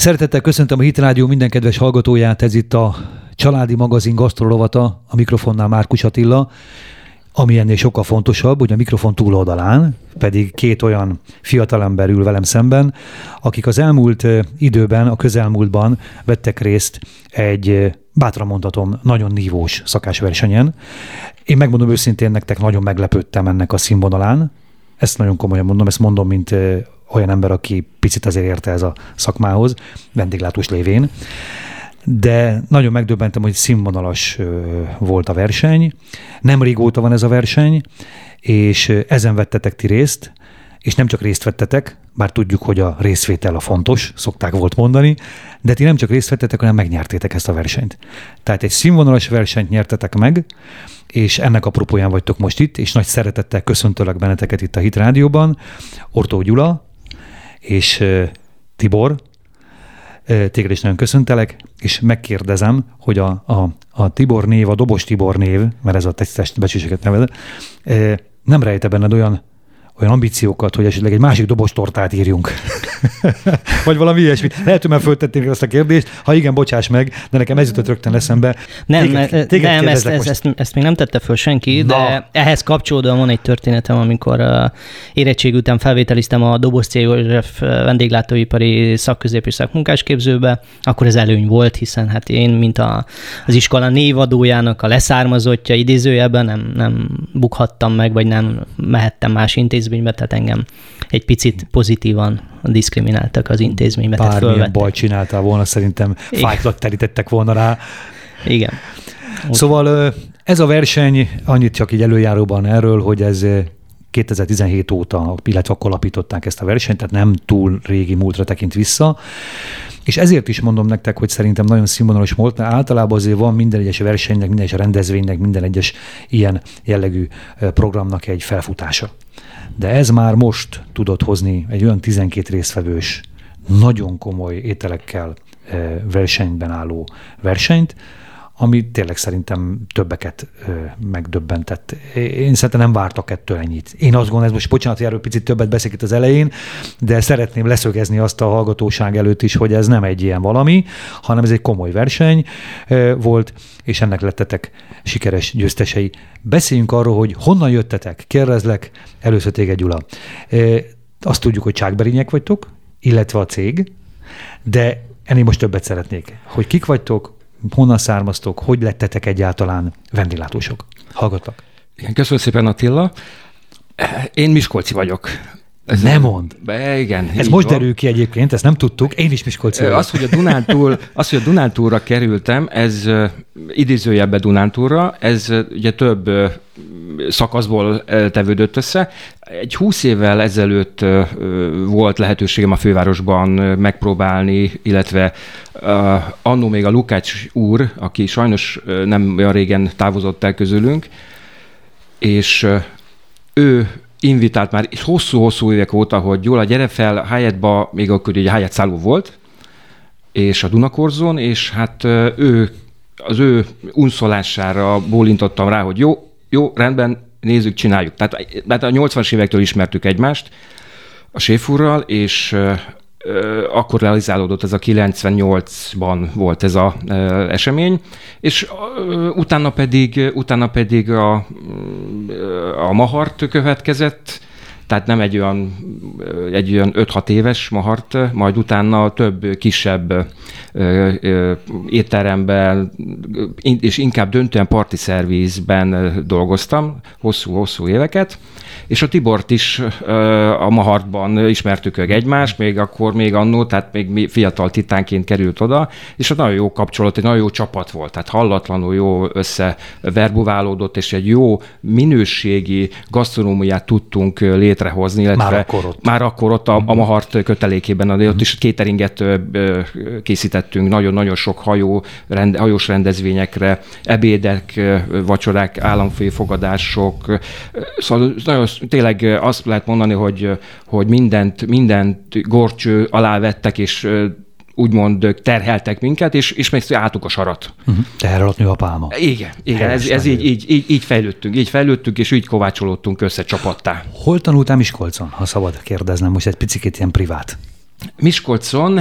Szeretettel köszöntöm a Hitrádió minden kedves hallgatóját, ez itt a Családi Magazin gasztrolovata, a mikrofonnál Márkus Attila, ami ennél sokkal fontosabb, hogy a mikrofon túloldalán pedig két olyan fiatalember ül velem szemben, akik az elmúlt időben, a közelmúltban vettek részt egy bátran mondhatom, nagyon nívós szakásversenyen. Én megmondom őszintén, nektek nagyon meglepődtem ennek a színvonalán. Ezt nagyon komolyan mondom, ezt mondom, mint olyan ember, aki picit azért érte ez a szakmához, vendéglátós lévén. De nagyon megdöbbentem, hogy színvonalas volt a verseny. Nem régóta van ez a verseny, és ezen vettetek ti részt, és nem csak részt vettetek, bár tudjuk, hogy a részvétel a fontos, szokták volt mondani, de ti nem csak részt vettetek, hanem megnyertétek ezt a versenyt. Tehát egy színvonalas versenyt nyertetek meg, és ennek apropóján vagytok most itt, és nagy szeretettel köszöntölök benneteket itt a Hit Rádióban. Ortó Gyula és Tibor, téged is nagyon köszöntelek, és megkérdezem, hogy a, a, a Tibor név, a Dobos Tibor név, mert ez a tesztes becséseket neved, nem rejte benned olyan olyan ambíciókat, hogy esetleg egy másik dobos tortát írjunk. Vagy valami ilyesmi. Lehet, hogy már föltették ezt a kérdést. Ha igen, bocsáss meg, de nekem ez jutott rögtön eszembe. Nem, téged, téged nem ezt, ezt, ezt, ezt, még nem tette föl senki, Na. de ehhez kapcsolódóan van egy történetem, amikor uh, érettség után felvételiztem a Dobos C. József vendéglátóipari szakközép és szakmunkásképzőbe, akkor ez előny volt, hiszen hát én, mint a, az iskola névadójának a leszármazottja idézőjelben nem, nem bukhattam meg, vagy nem mehettem más intézménybe, intézménybe, tehát engem egy picit pozitívan diszkrimináltak az intézménybe. Bármilyen baj csináltál volna, szerintem fájtlat terítettek volna rá. Igen. Szóval ez a verseny, annyit csak így előjáróban erről, hogy ez 2017 óta, illetve akkor alapították ezt a versenyt, tehát nem túl régi múltra tekint vissza. És ezért is mondom nektek, hogy szerintem nagyon színvonalos volt, mert általában azért van minden egyes versenynek, minden egyes rendezvénynek, minden egyes ilyen jellegű programnak egy felfutása. De ez már most tudott hozni egy olyan 12 résztvevős, nagyon komoly ételekkel versenyben álló versenyt, ami tényleg szerintem többeket ö, megdöbbentett. Én szerintem nem vártak ettől ennyit. Én azt gondolom, ez most bocsánat, hogy erről picit többet beszélek itt az elején, de szeretném leszögezni azt a hallgatóság előtt is, hogy ez nem egy ilyen valami, hanem ez egy komoly verseny ö, volt, és ennek lettetek sikeres győztesei. Beszéljünk arról, hogy honnan jöttetek. Kérdezlek, először téged Gyula. Ö, azt tudjuk, hogy csákberinyek vagytok, illetve a cég, de ennél most többet szeretnék. Hogy kik vagytok, honnan származtok, hogy lettetek egyáltalán vendéglátósok? Hallgatlak. Igen, köszönöm szépen Attila. Én Miskolci vagyok. Ez nem mond. Be, igen. Ez most van. derül ki egyébként, ezt nem tudtuk, én is Miskolci vagyok. Az, hogy a Dunántúl, az, hogy a Dunántúlra kerültem, ez idézőjebbe Dunántúlra, ez ugye több szakaszból tevődött össze. Egy húsz évvel ezelőtt volt lehetőségem a fővárosban megpróbálni, illetve annó még a Lukács úr, aki sajnos nem olyan régen távozott el közülünk, és ő invitált már hosszú-hosszú évek óta, hogy Gyula, gyere fel Hyattba, még akkor ugye Hyatt szálló volt, és a Dunakorzon, és hát ő, az ő unszolására bólintottam rá, hogy jó, jó, rendben, nézzük, csináljuk. Tehát, tehát a 80-as évektől ismertük egymást a séfúrral, és akkor realizálódott ez a 98-ban volt ez a esemény, és utána pedig, utána pedig a, a Mahart következett, tehát nem egy olyan, egy olyan 5-6 éves mahart, majd utána több kisebb étteremben, és inkább döntően parti szervizben dolgoztam hosszú-hosszú éveket, és a Tibort is a Mahartban ismertük meg egymást, még akkor még annó, tehát még fiatal titánként került oda, és a nagyon jó kapcsolat, egy nagyon jó csapat volt, tehát hallatlanul jó összeverbuválódott, és egy jó minőségi gasztronómiát tudtunk létrehozni, illetve már akkor ott, már akkor ott a, a mhm. Mahart kötelékében, de ott is cateringet készítettünk, nagyon-nagyon sok hajó, rend, hajós rendezvényekre, ebédek, vacsorák, államfőfogadások, szóval nagyon tényleg azt lehet mondani, hogy, hogy mindent, mindent gorcső alá vettek, és úgymond terheltek minket, és, és még álltuk a sarat. Uh-huh. Terhelatni a pálma. Igen, igen ez, ez így, így, így, így, fejlődtünk, így fejlődtünk, és így kovácsolódtunk össze csapattá. Hol tanultál Miskolcon, ha szabad kérdeznem, most egy picit ilyen privát? Miskolcon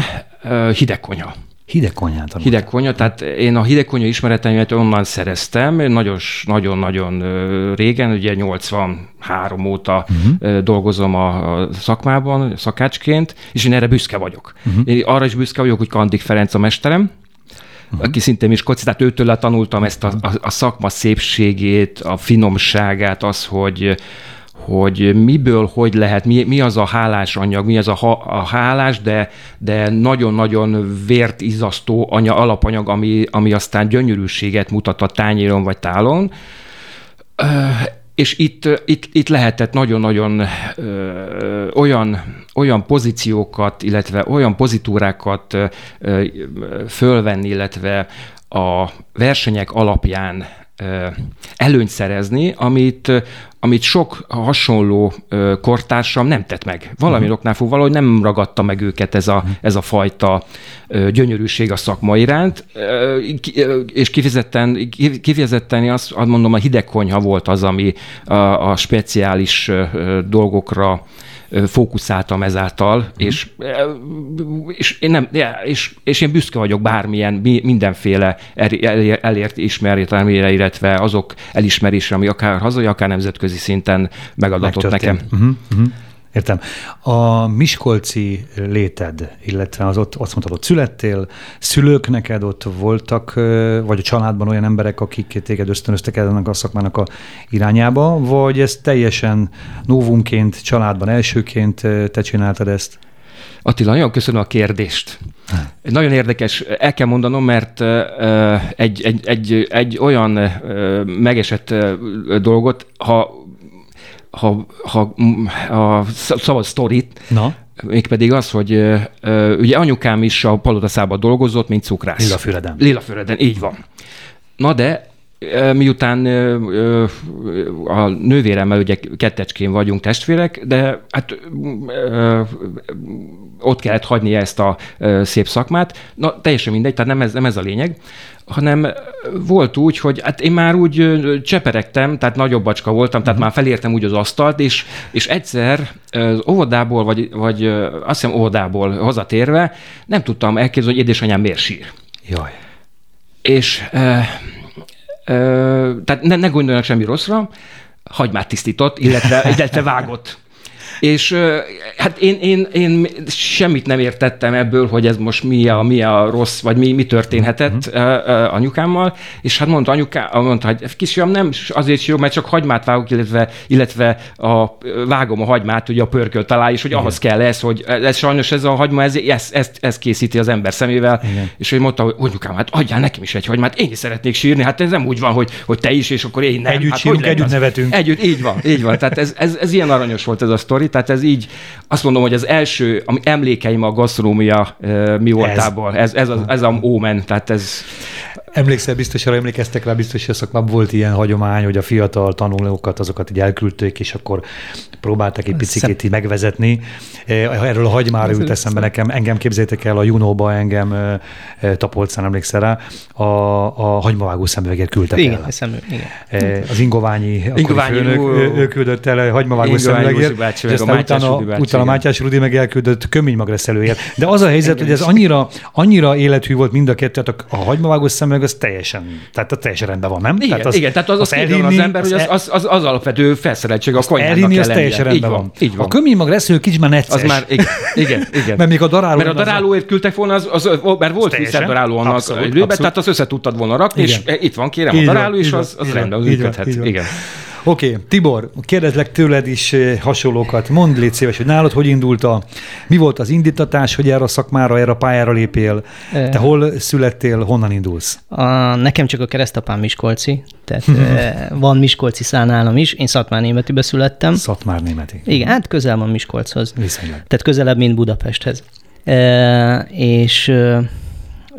hideg konyha. Hideg konyhát Hideg tehát én a hideg konyha ismereteimet onnan szereztem, nagyon-nagyon régen, ugye 83 óta uh-huh. dolgozom a, szakmában, szakácsként, és én erre büszke vagyok. Uh-huh. Én arra is büszke vagyok, hogy Kandik Ferenc a mesterem, uh-huh. aki szintén Miskolci, tehát őtől tanultam ezt a, a, a szakma szépségét, a finomságát, az, hogy hogy miből hogy lehet, mi, mi az a hálás anyag, mi az a, ha, a hálás, de, de nagyon-nagyon vért izasztó anya, alapanyag, ami, ami aztán gyönyörűséget mutat a tányéron vagy tálon. És itt, itt, itt lehetett nagyon-nagyon ö, olyan, olyan pozíciókat, illetve olyan pozitúrákat ö, fölvenni, illetve a versenyek alapján előnyt szerezni, amit, amit sok hasonló kortársam nem tett meg. Valami uh-huh. oknál fog valahogy nem ragadta meg őket ez a, uh-huh. ez a fajta gyönyörűség a szakma iránt, és kifejezetten, kifejezetten azt, azt mondom, a hideg konyha volt az, ami a, a speciális dolgokra fókuszáltam ezáltal, mm. és, és, én nem, és, és én büszke vagyok bármilyen, mindenféle elért ismeretelmére, illetve azok elismerésre, ami akár hazai, akár nemzetközi szinten megadatott nekem. Uh-huh, uh-huh. Értem. A Miskolci léted, illetve az ott, azt mondtad, ott születtél, szülők neked ott voltak, vagy a családban olyan emberek, akik téged ösztönöztek ennek a szakmának a irányába, vagy ez teljesen novumként, családban elsőként te csináltad ezt? Attila, nagyon köszönöm a kérdést. Ha. Nagyon érdekes, el kell mondanom, mert egy, egy, egy, egy olyan megesett dolgot, ha ha, ha a szabad sztorit, Na? mégpedig az, hogy ugye anyukám is a palotaszába dolgozott, mint cukrász. Lilafüreden. Lilafüreden, így van. Na de miután a nővéremmel ugye kettecskén vagyunk testvérek, de hát ott kellett hagyni ezt a szép szakmát. Na, teljesen mindegy, tehát nem ez, nem ez a lényeg, hanem volt úgy, hogy hát én már úgy cseperegtem, tehát nagyobb bacska voltam, tehát uh-huh. már felértem úgy az asztalt, és, és egyszer az óvodából, vagy, vagy azt hiszem óvodából hazatérve nem tudtam elképzelni, hogy édesanyám miért sír. Jaj. És tehát ne, ne gondoljanak semmi rosszra, hagymát tisztított, illetve, illetve vágott. És hát én, én, én semmit nem értettem ebből, hogy ez most mi a, mi a rossz, vagy mi, mi történhetett uh-huh. anyukámmal, és hát mondta anyuká, mondta, hogy kisfiam, nem azért jó, mert csak hagymát vágok, illetve, illetve a, vágom a hagymát ugye a pörkölt talál, és hogy Igen. ahhoz kell ez, hogy ez sajnos ez a hagyma, ez, ez, ez, ez készíti az ember szemével, Igen. és hogy mondta, hogy anyukám, hát adjál nekem is egy hagymát, én is szeretnék sírni, hát ez nem úgy van, hogy, hogy te is, és akkor én nem. Együtt hát, sírunk, együtt nevetünk. Együtt, így van, így van. Tehát ez, ez, ez ilyen aranyos volt ez a sztori, tehát ez így, azt mondom, hogy az első ami emlékeim a gasztronómia mi voltából, ez, ez, ez, a, ez a ómen, tehát ez... Emlékszel biztos, arra emlékeztek rá, biztos, hogy a szakmában volt ilyen hagyomány, hogy a fiatal tanulókat, azokat így elküldték, és akkor próbáltak egy picit így megvezetni. Erről a hagymára jut eszembe nekem, engem képzétek el, a Junóba engem Tapolcán emlékszel rá, a, a hagymavágó szemüveget küldtek igen, el. Szemüveg, igen. Az Ingoványi, Ingoványi főnök, ő küldött el hagymavágó szemüveget, és aztán utána, utána Mátyás Rudi meg elküldött köménymagreszelőért. De az a helyzet, hogy ez annyira, annyira élethű volt mind a kettő, a, a hagymavágó szemüveg az teljesen, tehát a teljesen rendben van, nem? Igen, tehát az, igen, tehát az, az, elhinni, az ember, hogy az, az, az, az alapvető felszereltség a konyhának elhinni, az teljesen rendben van. Így van. A köménymagreszelő kicsit már necces. Az már, igen, igen. igen. Mert még a daráló... Mert a darálóért küldtek volna, az, az, mert volt daráló annak tehát az össze tudtad volna rakni, és itt van, kérem, a daráló, és az, az rendben működhet. Igen. Oké, okay, Tibor, kérdezlek tőled is eh, hasonlókat. Mondd légy szíves, hogy nálad hogy indult a, mi volt az indítatás, hogy erre a szakmára, erre a pályára lépél? Te hol születtél, honnan indulsz? A, nekem csak a keresztapám Miskolci, tehát eh, van Miskolci szán is. Én Szatmár Németibe születtem. Szatmár Németi. Igen, hát közel van Miskolchoz. Viszonylag. Tehát közelebb, mint Budapesthez. E, és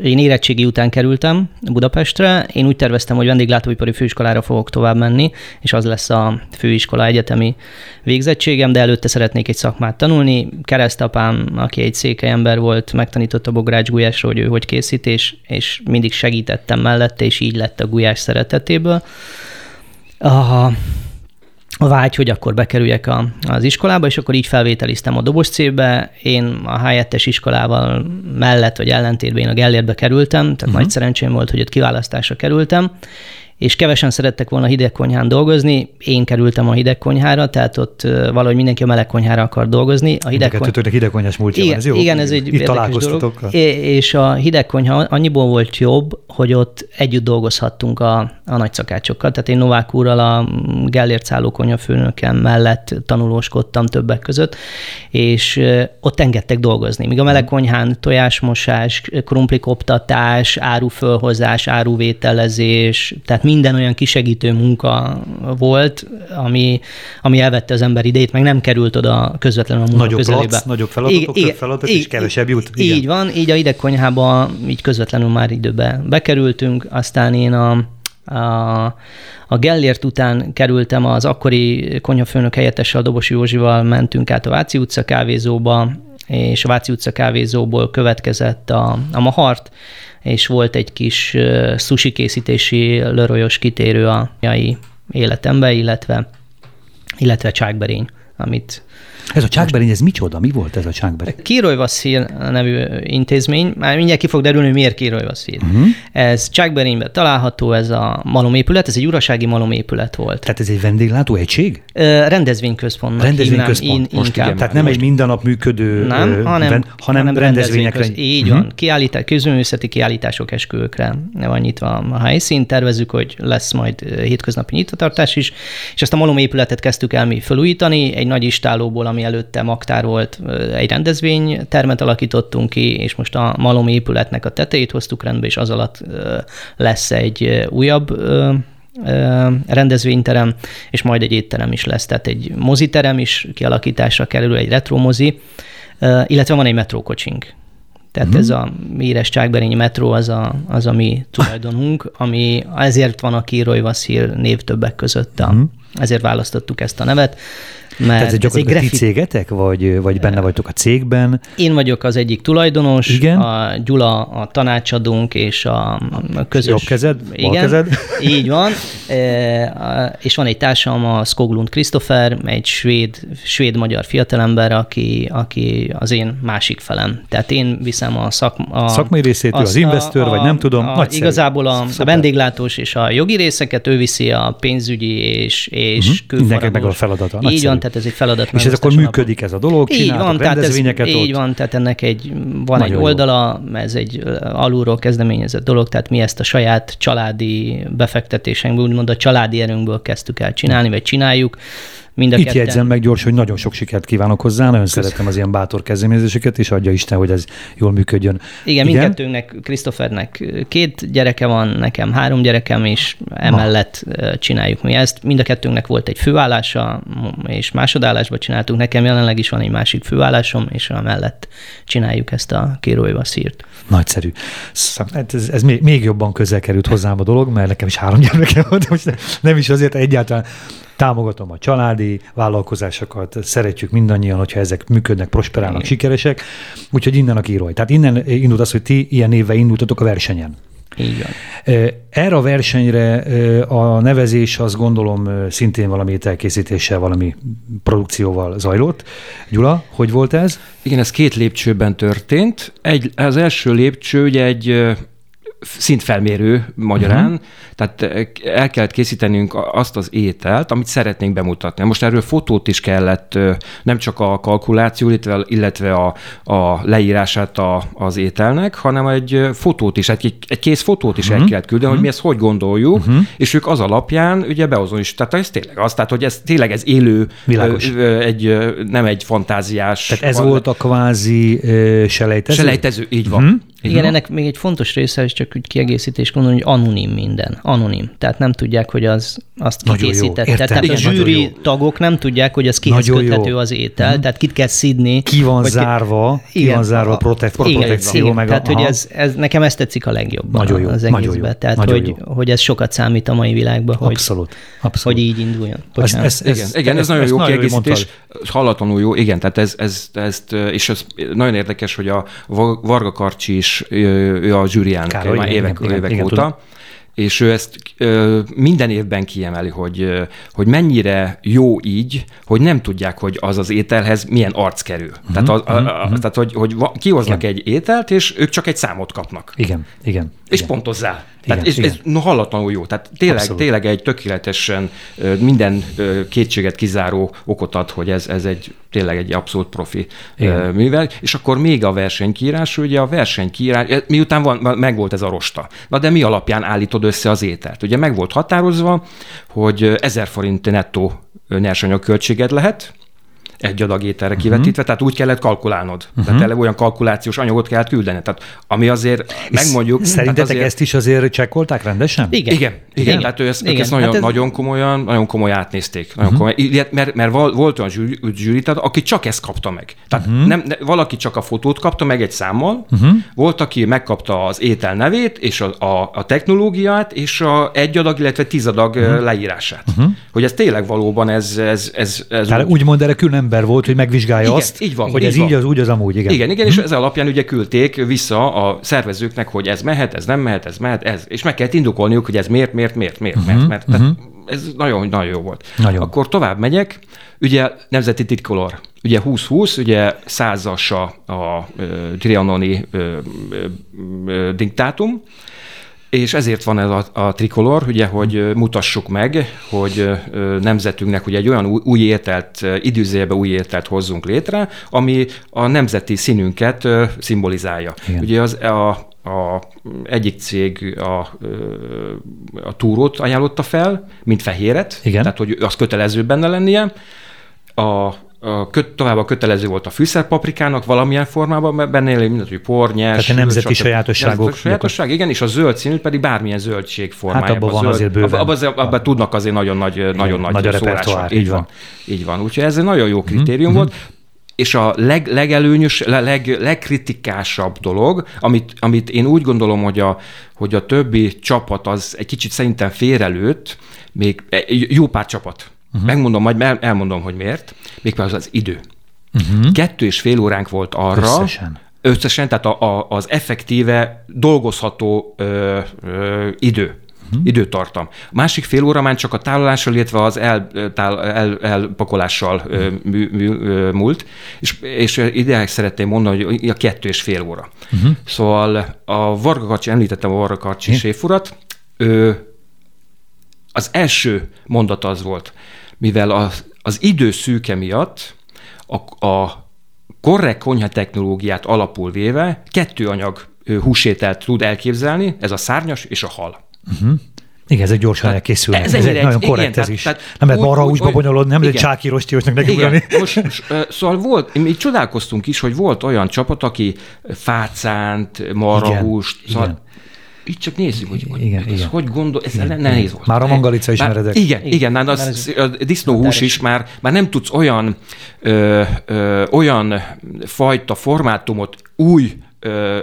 én érettségi után kerültem Budapestre, én úgy terveztem, hogy vendéglátóipari főiskolára fogok tovább menni, és az lesz a főiskola egyetemi végzettségem, de előtte szeretnék egy szakmát tanulni. Keresztapám, aki egy székely ember volt, megtanította Bogrács gulyásra, hogy ő hogy készít, és, és mindig segítettem mellette, és így lett a gulyás szeretetéből. A, a vágy, hogy akkor bekerüljek a, az iskolába, és akkor így felvételiztem a dobos célbe. Én a helyettes iskolával mellett vagy ellentétben én a Gellérbe kerültem, tehát uh-huh. nagy szerencsém volt, hogy ott kiválasztásra kerültem, és kevesen szerettek volna hidegkonyhán dolgozni, én kerültem a hidegkonyhára, tehát ott valahogy mindenki a melegkonyhára akar dolgozni. A hidegkonyha... hidegkonyhás múltja igen, van, ez jó? Igen, ez egy Itt dolog. És a hidegkonyha annyiból volt jobb, hogy ott együtt dolgozhattunk a, a nagyszakácsokkal. Tehát én Novák úrral a Gellért szálló főnökem mellett tanulóskodtam többek között, és ott engedtek dolgozni. Míg a melegkonyhán tojásmosás, krumplikoptatás, árufölhozás, áruvételezés, tehát minden olyan kisegítő munka volt, ami, ami elvette az ember idejét, meg nem került oda közvetlenül a munka nagyobb közelébe. Lac, nagyobb feladatok, igen, több feladat, igen, és kevesebb jut. Igen. Így van, így a idegkonyhába így közvetlenül már időbe bekerültünk, aztán én a, a, a Gellért után kerültem az akkori konyhafőnök helyettessel, Dobosi Józsival mentünk át a Váci utca kávézóba, és a Váci utca kávézóból következett a, a Mahart, és volt egy kis sushi készítési lörölyös kitérő a nyai életembe, illetve, illetve csákberény, amit ez a csákberény, ez micsoda? Mi volt ez a csákberény? Kiroly Vasszil nevű intézmény, már mindjárt ki fog derülni, hogy miért Kiroly Vasszil. Uh-huh. Ez csákberényben található, ez a malomépület, ez egy urasági malomépület volt. Tehát ez egy vendéglátó egység? rendezvényközpont. Rendezvényközpont. In, Most inkább. Igen, Tehát nem most... egy mindennap működő, nem, hanem, hanem, hanem rendezvényekre. Így uh-huh. van. Kiállítás, közművészeti kiállítások esküvőkre van nyitva a helyszín. Tervezzük, hogy lesz majd hétköznapi nyitvatartás is, és ezt a malomépületet kezdtük el mi felújítani, egy nagy istálóból, ami ami előtte Maktár volt, egy rendezvény termet alakítottunk ki, és most a Malom épületnek a tetejét hoztuk rendbe, és az alatt lesz egy újabb rendezvényterem, és majd egy étterem is lesz, tehát egy moziterem is kialakításra kerül, egy retro mozi, illetve van egy metrókocsink. Tehát uh-huh. ez a híres Csákberényi metró az a, az a mi tulajdonunk, ami ezért van a Kiroly Vaszil név többek között. A, uh-huh. Ezért választottuk ezt a nevet. Mert Tehát ez gyakorlatilag ez egy grafit... cégetek, vagy, vagy benne vagytok a cégben? Én vagyok az egyik tulajdonos, Igen? a Gyula a tanácsadónk, és a, a közös... Jobb kezed? Igen, kezed? így van. És van egy társam, a Skoglund Christopher, egy svéd, svéd-magyar fiatalember, aki, aki az én másik felem. Tehát én viszem a, szak, a szakmai részét, az investor, vagy nem tudom. A, igazából a, a vendéglátós és a jogi részeket, ő viszi a pénzügyi és, és uh-huh. külfaragós. meg a feladata. Így van, tehát ez egy feladat. És ez akkor működik ez a dolog, így van, tehát ez, így van, tehát ennek egy, van Nagyon egy oldala, jó. ez egy alulról kezdeményezett dolog, tehát mi ezt a saját családi befektetésünkből, úgymond a családi erőnkből kezdtük el csinálni, vagy csináljuk. Mind a Itt ketten... jegyzem meg gyors, hogy nagyon sok sikert kívánok hozzá, nagyon Köszön. szeretem az ilyen bátor kezdeményezéseket, és adja Isten, hogy ez jól működjön. Igen, Igen? mindkettőnknek, Krisztofernek két gyereke van, nekem három gyerekem, és emellett Ma. csináljuk mi ezt. Mind a kettőnknek volt egy főállása, és másodállásban csináltuk. Nekem jelenleg is van egy másik főállásom, és emellett csináljuk ezt a kéróiva szírt. Nagyszerű. Hát ez, ez még, még jobban közel került hozzám a dolog, mert nekem is három gyermekem volt, most nem is azért egyáltalán támogatom a családi vállalkozásokat, szeretjük mindannyian, hogyha ezek működnek, prosperálnak, Igen. sikeresek, úgyhogy innen a kírói. Tehát innen indult az, hogy ti ilyen névvel indultatok a versenyen. Így van. Erre a versenyre a nevezés azt gondolom szintén valami ételkészítéssel, valami produkcióval zajlott. Gyula, hogy volt ez? Igen, ez két lépcsőben történt. Egy, az első lépcső ugye egy szintfelmérő magyarán, uh-huh. tehát eh, el kellett készítenünk azt az ételt, amit szeretnénk bemutatni. Most erről fotót is kellett, nem csak a kalkuláció, illetve, illetve a, a leírását a, az ételnek, hanem egy fotót is, egy, egy kész fotót is uh-huh. el kellett küldeni, uh-huh. hogy mi ezt hogy gondoljuk, uh-huh. és ők az alapján ugye is. Tehát ez tényleg az, tehát hogy ez tényleg ez élő, Világos. egy, nem egy fantáziás. Tehát ez van, volt a kvázi selejtező? Selejtező, így van. Uh-huh. Igen, ennek még egy fontos része, és csak úgy kiegészítés gondolom, hogy anonim minden. Anonim. Tehát nem tudják, hogy az azt kikészítette. Tehát Igen, a zsűri tagok nem tudják, hogy az kihez nagyon köthető jó. az étel, mm. tehát kit kell szidni. Ki van hogy zárva, ki igen, van zárva a, protect, a igen, protekció. Igen, meg tehát, a, hogy ez, ez, nekem ezt tetszik a legjobban nagyon jó, az egészben. Nagyon jó, tehát, nagyon hogy, jó. hogy ez sokat számít a mai világban, hogy, abszolút, abszolút. hogy így induljon. Ez, ez, ez, igen, igen, ez, ez nagyon jó kiegészítés. Hallatlanul jó, igen, tehát ez, ez, ezt, és ez nagyon érdekes, hogy a Varga Karcsi is ő a zsűrián már évek, évek óta. és ő ezt ö, minden évben kiemeli, hogy, ö, hogy mennyire jó így, hogy nem tudják, hogy az az ételhez milyen arc kerül. Uh-huh, tehát az, uh-huh, a, a, tehát, hogy, hogy kihoznak igen. egy ételt, és ők csak egy számot kapnak. Igen, igen. És igen. pontozzá. Tehát igen, ez, igen. ez hallatlanul jó. Tehát tényleg, tényleg egy tökéletesen minden kétséget kizáró okot ad, hogy ez, ez egy tényleg egy abszolút profi igen. művel. És akkor még a versenykírás, ugye a versenykírás, miután van, megvolt ez a rosta. Na de mi alapján állítod össze az ételt? Ugye meg volt határozva, hogy 1000 forint nettó nyersanyagköltséged lehet, egy adag ételre uh-huh. kivetítve, tehát úgy kellett kalkulálnod. Uh-huh. Tehát ele olyan kalkulációs anyagot kellett küldeni. Tehát ami azért, megmondjuk... Szerintetek azért... ezt is azért csekkolták rendesen? Igen. Igen. Igen. Igen. Tehát ő ezt, Igen. ezt nagyon, hát ez... nagyon komolyan, nagyon komoly átnézték. Nagyon uh-huh. komoly, mert, mert volt olyan zsűri, zsűri tehát, aki csak ezt kapta meg. Tehát uh-huh. nem, ne, valaki csak a fotót kapta meg egy számmal, uh-huh. volt, aki megkapta az étel nevét, és a, a, a technológiát, és a egy adag, illetve tíz adag uh-huh. leírását. Uh-huh. Hogy ez tényleg valóban ez... ez, ez, ez Tehát úgy, úgymond erre külön ember volt, hogy megvizsgálja igen, azt, így van, hogy így ez van. így, az úgy, az amúgy. Igen, igen, igen hm. és ez alapján ugye küldték vissza a szervezőknek, hogy ez mehet, ez nem mehet, ez mehet, ez. És meg kellett indokolniuk, hogy ez miért, miért, miért, miért, uh-huh, mert, mert uh-huh. ez nagyon, nagyon jó volt. Nagyon. Akkor tovább megyek, ugye nemzeti titkolor. Ugye 2020, ugye százas a, a, a trianoni diktátum, és ezért van ez a, a trikolor, ugye, hogy mutassuk meg, hogy nemzetünknek ugye egy olyan új, új értelt, időzőjelben új értelt hozzunk létre, ami a nemzeti színünket szimbolizálja. Igen. Ugye az a, a egyik cég a, a túrót ajánlotta fel, mint fehéret, Igen. tehát hogy az kötelező benne lennie. A a köt, tovább kötelező volt a fűszerpaprikának valamilyen formában, benne éli mindent, hogy por, nyers. Tehát a nemzeti sajátosságok. Nemzeti sajátosság, igen, és a zöld színű pedig bármilyen zöldség formájában. Hát abban van zöld, azért bőven. Abban, abban, abban tudnak azért nagyon nagy, igen, nagyon nagy, nagy szólása. Így van. Így van. Úgyhogy ez egy nagyon jó mhm, kritérium mm-hmm. volt és a leg, legelőnyös, leg, legkritikásabb dolog, amit, amit én úgy gondolom, hogy a, hogy a többi csapat az egy kicsit szerintem félrelőtt, még jó pár csapat Uh-huh. Megmondom, majd el, elmondom, hogy miért. Mégpedig az, az idő. Uh-huh. Kettő és fél óránk volt arra, összesen, összesen tehát a, a, az effektíve dolgozható ö, ö, idő. Uh-huh. időtartam. A másik fél óra már csak a tárolással, illetve az el, tál, el, elpakolással uh-huh. mű, mű, múlt, és, és ide szeretném mondani, hogy a kettő és fél óra. Uh-huh. Szóval a Varga Karcsi, említettem a Varga Karcsi séfurat, ő az első mondat az volt, mivel az, az idő szűke miatt a, a korrekt konyha technológiát alapul véve kettő anyag húsételt tud elképzelni, ez a szárnyas és a hal. Uh-huh. Igen, ez egy gyorsan elkészül. Ez, ez egy, nagyon korrekt igen, ez is. Tehát, nem lehet marha húsba bonyolodni, nem lehet csáki rostiósnak nekiugrani. Most, most, szóval volt, mi csodálkoztunk is, hogy volt olyan csapat, aki fácánt, marhahúst, szóval így csak nézzük, hogy, hogy igen, ez igen. hogy gondol, ez igen, nehéz volt. Már a mangalica ismeredek. Igen, igen, igen az, a disznóhús is már, már nem tudsz olyan, ö, ö, olyan fajta formátumot új ö,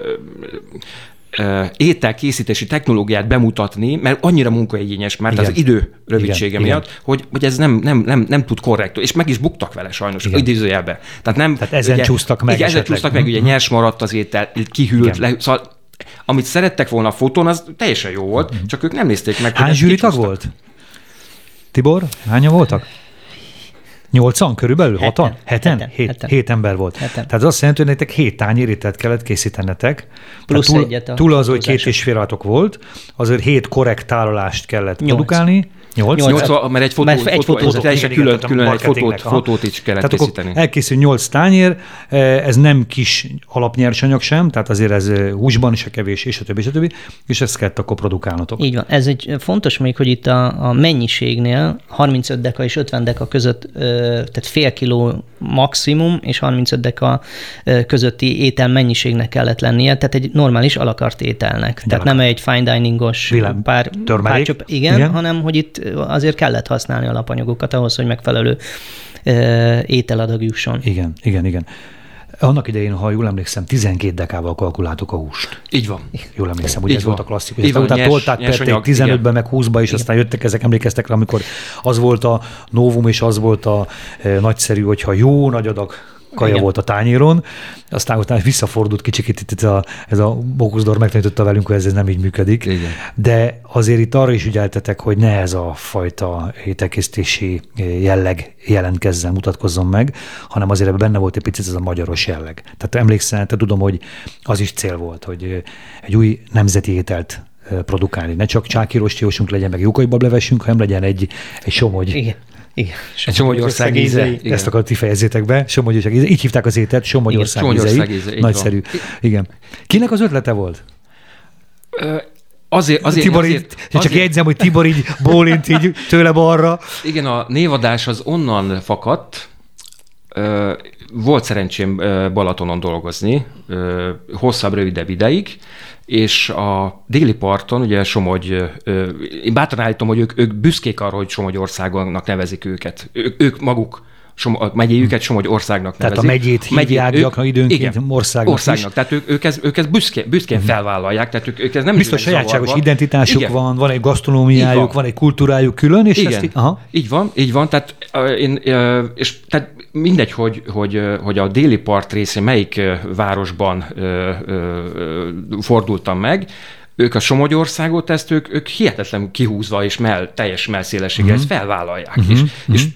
ételkészítési technológiát bemutatni, mert annyira munkaigényes, mert Igen. az idő rövidsége Igen. miatt, Igen. Hogy, hogy ez nem, nem, nem, nem tud korrekt, és meg is buktak vele sajnos, Igen. idézőjelbe. Tehát, nem, Tehát ezen ugye, csúsztak meg. Igen, ezen csúsztak meg, ugye mhm. nyers maradt az étel, kihűlt, le, szóval amit szerettek volna a fotón, az teljesen jó volt, mm. csak ők nem nézték meg. Hány zsűritag volt? Tibor, hányan voltak? Nyolcan körülbelül? Hatan? Heten? Heten. Hét, heten. hét ember volt. Heten. Tehát az azt jelenti, hogy nektek hét tányérítet kellett készítenetek. Plusz túl, egyet a Túl az, hogy két és fél volt, azért hét korrekt tárolást kellett Nyolc. produkálni. Nyolc? Nyolc, mert egy fotó, mert egy fotó, fotó, fotó külön, külön egy fotót, fotót is kellett tehát készíteni. Elkészül nyolc tányér, eh, ez nem kis alapnyersanyag sem, tehát azért ez eh, húsban is a kevés, és a többi, és a többi, és ezt kellett akkor produkálnotok. Így van. Ez egy fontos még, hogy itt a, a mennyiségnél 35 deka és 50 deka között, tehát fél kiló maximum, és 35 deka közötti étel mennyiségnek kellett lennie, tehát egy normális alakart ételnek. Egy tehát alakart. nem egy fine diningos pár, pár csöp, igen, igen, hanem hogy itt azért kellett használni alapanyagokat ahhoz, hogy megfelelő ételadag jusson. Igen, igen, igen. Annak idején, ha jól emlékszem, 12 dekával kalkuláltuk a húst. Így van. Jól emlékszem, hogy ez volt a klasszikus. Így van, utána nyers, tolták nyers anyag, 15-ben, meg 20-ba, és igen. aztán jöttek ezek, emlékeztek rá, amikor az volt a novum, és az volt a e, nagyszerű, hogyha jó nagy adag kaja Igen. volt a tányéron, aztán utána visszafordult kicsit itt, itt a, ez a Bókuszdor megtanította velünk, hogy ez, ez nem így működik. Igen. De azért itt arra is ügyeltetek, hogy ne ez a fajta ételkészítési jelleg jelentkezzen, mutatkozzon meg, hanem azért ebben benne volt egy picit ez a magyaros jelleg. Tehát emlékszel, te tudom, hogy az is cél volt, hogy egy új nemzeti ételt produkálni. Ne csak rostíósunk legyen, meg jókai bablevesünk, hanem legyen egy, egy somogy. Igen. Igen. Somogyország íze. íze. Ezt akarod ti fejezzétek be. Somogyország íze. Így hívták az ételt, Somogyország íze. íze. Nagyszerű. Van. Igen. Kinek az ötlete volt? Azért, azért, Tibor azért, így, azért, csak jegyzem, hogy Tibor így bólint így tőle balra. Igen, a névadás az onnan fakadt, volt szerencsém Balatonon dolgozni, hosszabb, rövidebb ideig, és a déli parton, ugye Somogy, én bátran állítom, hogy ők, ők büszkék arra, hogy Somogyországnak nevezik őket. Ők, ők maguk a megyéjüket Somogy országnak nevezik. Tehát a megyét hívják megyét, gyakran időnként igen, országnak Országnak, is. tehát ők, ők, ezt, ők ezt büszkén, büszkén uh-huh. felvállalják, tehát ők, ők ez nem Biztos sajátságos zavarva. identitásuk igen. van, van egy gasztronómiájuk, van. van egy kultúrájuk külön, és igen. ezt aha. így van, így van, tehát, én, és, tehát mindegy, hogy, hogy, hogy a déli part részén melyik városban fordultam meg, ők a Somogyországot, ezt ők, ők hihetetlen kihúzva és mell, teljes melszélességgel uh-huh. ezt felvállalják. Uh-huh. És, uh-huh. és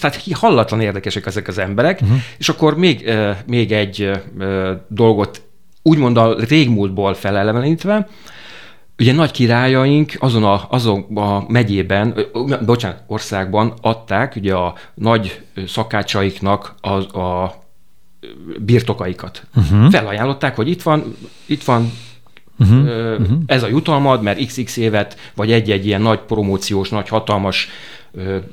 tehát hallatlan érdekesek ezek az emberek, uh-huh. és akkor még, még egy dolgot úgymond a régmúltból felelevenítve, Ugye nagy királyaink azon a, azon a megyében, bocsánat, országban adták ugye a nagy szakácsaiknak a, a birtokaikat. Uh-huh. Felajánlották, hogy itt van, itt van uh-huh. Uh-huh. ez a jutalmad, mert XX évet, vagy egy-egy ilyen nagy promóciós, nagy hatalmas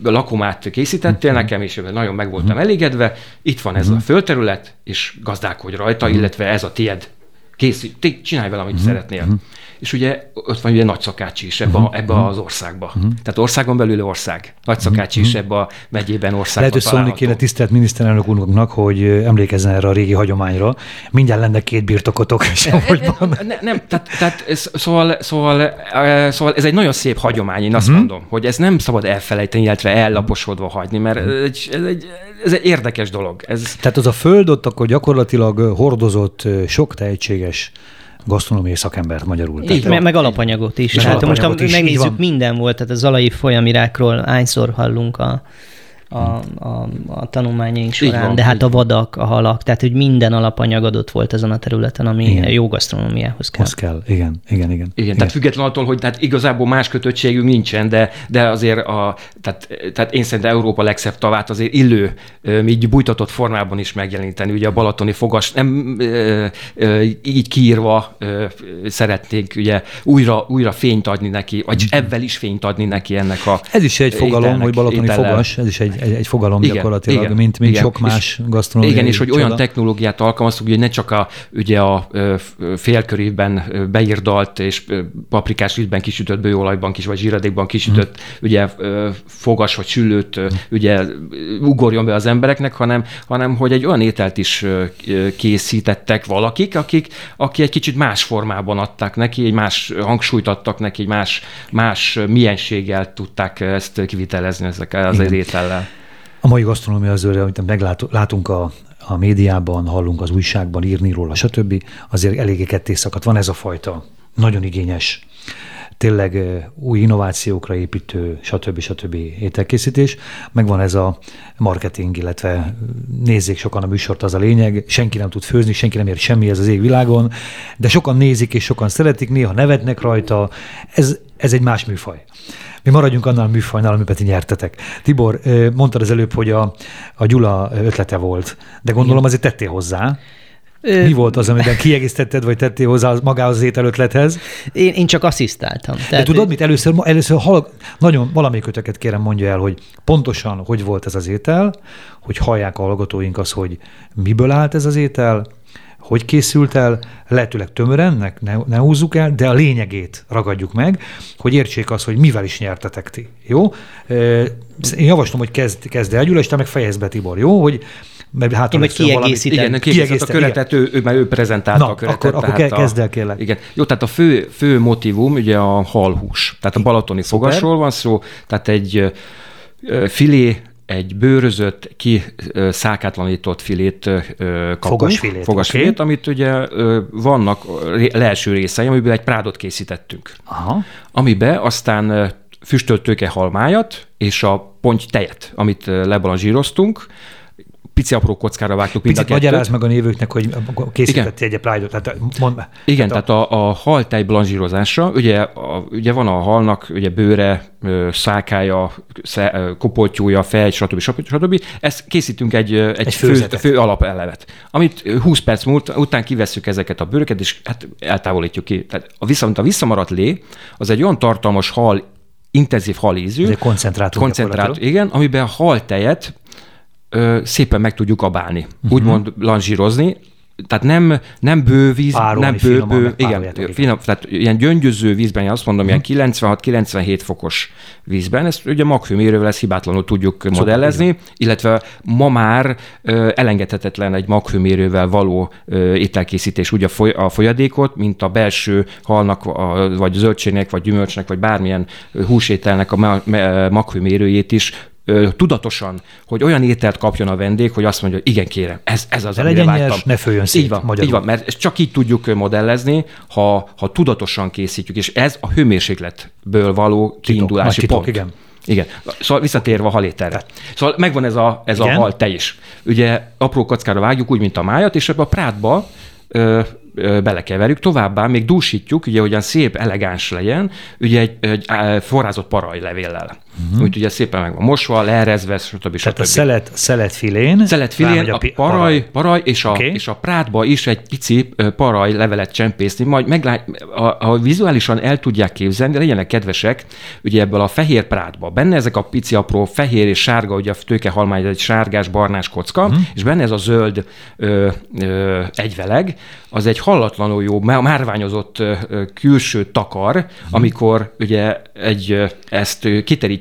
lakomát készítettél uh-huh. nekem, és nagyon meg voltam uh-huh. elégedve. Itt van ez uh-huh. a földterület, és gazdálkodj rajta, uh-huh. illetve ez a tied. Készít, csinálj vele, amit uh-huh. szeretnél. Uh-huh és ugye ott van ugye nagyszakácsi is ebbe, uh-huh. ebbe az országba. Uh-huh. Tehát országon belül ország. Nagyszakácsi uh-huh. is ebbe a megyében országban Lehet, hogy szólni kéne tisztelt miniszterelnök úrnak, hogy emlékezzen erre a régi hagyományra. Mindjárt lenne két birtokotok. ne, nem, tehát, tehát szóval, szóval, szóval ez egy nagyon szép hagyomány, én azt uh-huh. mondom, hogy ez nem szabad elfelejteni, illetve ellaposodva hagyni, mert ez egy, ez egy, ez egy érdekes dolog. Ez... Tehát az a föld ott akkor gyakorlatilag hordozott sok tehetséges gasztronómiai szakembert magyarul. Így, meg, meg alapanyagot is. Meg hát alapanyagot most, ha megnézzük, minden volt, tehát a zalai folyamirákról hányszor hallunk a, a, a, a tanulmányaink során, van, de hát a vadak, a halak, tehát hogy minden alapanyag adott volt ezen a területen, ami igen. jó gasztronómiához kell. Az kell, igen, igen, igen. Igen, igen. tehát független attól, hogy tehát igazából más kötöttségünk nincsen, de, de azért a, tehát, tehát én szerintem Európa legszebb tavát azért illő, így bújtatott formában is megjeleníteni. Ugye a balatoni fogas nem így kiírva szeretnénk ugye újra, újra fényt adni neki, vagy mm. ebben is fényt adni neki ennek a Ez is egy fogalom, ételnek, hogy balatoni étellel. fogas, ez is egy egy, egy fogalom igen, gyakorlatilag, igen, mint, mint igen. sok más gasztronómiai Igen, és hogy olyan technológiát alkalmaztuk, hogy ne csak a, ugye a félkörében beírdalt és paprikás vízben kisütött bőolajban kis, vagy zsíradékban kisütött hmm. ugye fogas vagy sülőt hmm. ugye ugorjon be az embereknek, hanem, hanem hogy egy olyan ételt is készítettek valakik, akik, aki egy kicsit más formában adták neki, egy más hangsúlyt adtak neki, egy más, más mienséggel tudták ezt kivitelezni ezekkel az étellel. A mai gasztronómia az őre, amit meglátunk a, a médiában, hallunk az újságban írni róla, stb. azért eléggé ketté szakadt. Van ez a fajta nagyon igényes, tényleg új innovációkra építő, stb. stb. ételkészítés. Megvan ez a marketing, illetve nézzék sokan a műsort, az a lényeg. Senki nem tud főzni, senki nem ért semmi ez az égvilágon, de sokan nézik és sokan szeretik, néha nevetnek rajta. Ez, ez egy más műfaj. Mi maradjunk annál a műfajnál, amiben ti nyertetek. Tibor, mondtad az előbb, hogy a, a Gyula ötlete volt, de gondolom azért tettél hozzá. Mi volt az, amiben kiegészítetted, vagy tettél hozzá magához az ételötlethez? Én, én csak asszisztáltam. Tehát De tudod mit? Először, először hall, nagyon valamelyikőtöket kérem mondja el, hogy pontosan hogy volt ez az étel, hogy hallják a hallgatóink az, hogy miből állt ez az étel, hogy készült el, lehetőleg tömören, ne, ne húzzuk el, de a lényegét ragadjuk meg, hogy értsék azt, hogy mivel is nyertetek ti. Jó? Én javaslom, hogy kezd, kezd el Gyula, és te meg fejezd be Tibor, jó? Hogy mert hát hogy kiegészítem. Igen, kiegészít a köretet, igen. ő, ő, mert ő prezentálta Na, a köretet. Akkor, akkor kezd el kérlek. Igen. Jó, tehát a fő, fő motivum ugye a halhús. Tehát a balatoni fogasról van szó, tehát egy filé egy bőrözött, ki szákátlanított filét kapunk. Fogasfilét. Fogasfilét, okay. amit ugye vannak leelső részei, amiből egy prádot készítettünk. Aha. Amibe aztán füstölt tőke halmájat és a ponty tejet, amit lebalanzsíroztunk, pici apró kockára vágtuk mind Picit a magyarázd meg a névőknek, hogy készített egy Pride-ot. Tehát mond, Igen, tehát a, tehát a, a haltej blanzsírozása, ugye, a, ugye van a halnak ugye bőre, szákája, kopoltyúja, fej, stb. stb. stb. Ezt készítünk egy, egy, egy fő, fő alapelevet, amit 20 perc múlt, után kivesszük ezeket a bőröket, és hát eltávolítjuk ki. Tehát a, viszont a visszamaradt lé, az egy olyan tartalmas hal, intenzív halízű. Ez egy koncentrátum. Koncentrátum, igen, amiben a haltejet ö, szépen meg tudjuk abálni, uh-huh. úgymond lanzsírozni, tehát nem, nem bő víz, Párolni, nem bő, bő igen, finom, tehát ilyen gyöngyöző vízben, én azt mondom, uh-huh. ilyen 96-97 fokos vízben, ezt ugye magfőmérővel ezt hibátlanul tudjuk Csak modellezni, igen. illetve ma már ö, elengedhetetlen egy magfőmérővel való ö, ételkészítés, ugye a, foly, a folyadékot, mint a belső halnak, a, vagy zöldségnek, vagy gyümölcsnek, vagy bármilyen húsételnek a magfőmérőjét is tudatosan, hogy olyan ételt kapjon a vendég, hogy azt mondja, hogy igen, kérem, ez, ez az, amire vágytam. Nyers, ne följön szét, így van, magyarul. így van, mert csak így tudjuk modellezni, ha, ha tudatosan készítjük, és ez a hőmérsékletből való kiindulási titok, pont. Igen. Igen. Szóval visszatérve a haléterre. Szóval megvan ez a, ez a hal tej is. Ugye apró kockára vágjuk úgy, mint a májat, és ebbe a prátba ö, belekeverjük, továbbá még dúsítjuk, ugye, hogy szép, elegáns legyen, ugye egy, egy forrázott parajlevéllel. Uh-huh. Úgy ugye szépen meg van mosva, leerezve, stb. Tehát a szelet, szeletfilén, szeletfilén a, a paraj, paraj és, a, okay. és a prátba is egy pici paraj levelet csempészni, majd meglát, ha, ha vizuálisan el tudják képzelni, legyenek kedvesek, ugye ebből a fehér prátba, benne ezek a pici apró fehér és sárga, ugye a tőkehalmány egy sárgás, barnás kocka, uh-huh. és benne ez a zöld ö, ö, egyveleg, az egy hallatlanul jó, márványozott külső takar, uh-huh. amikor ugye egy, ezt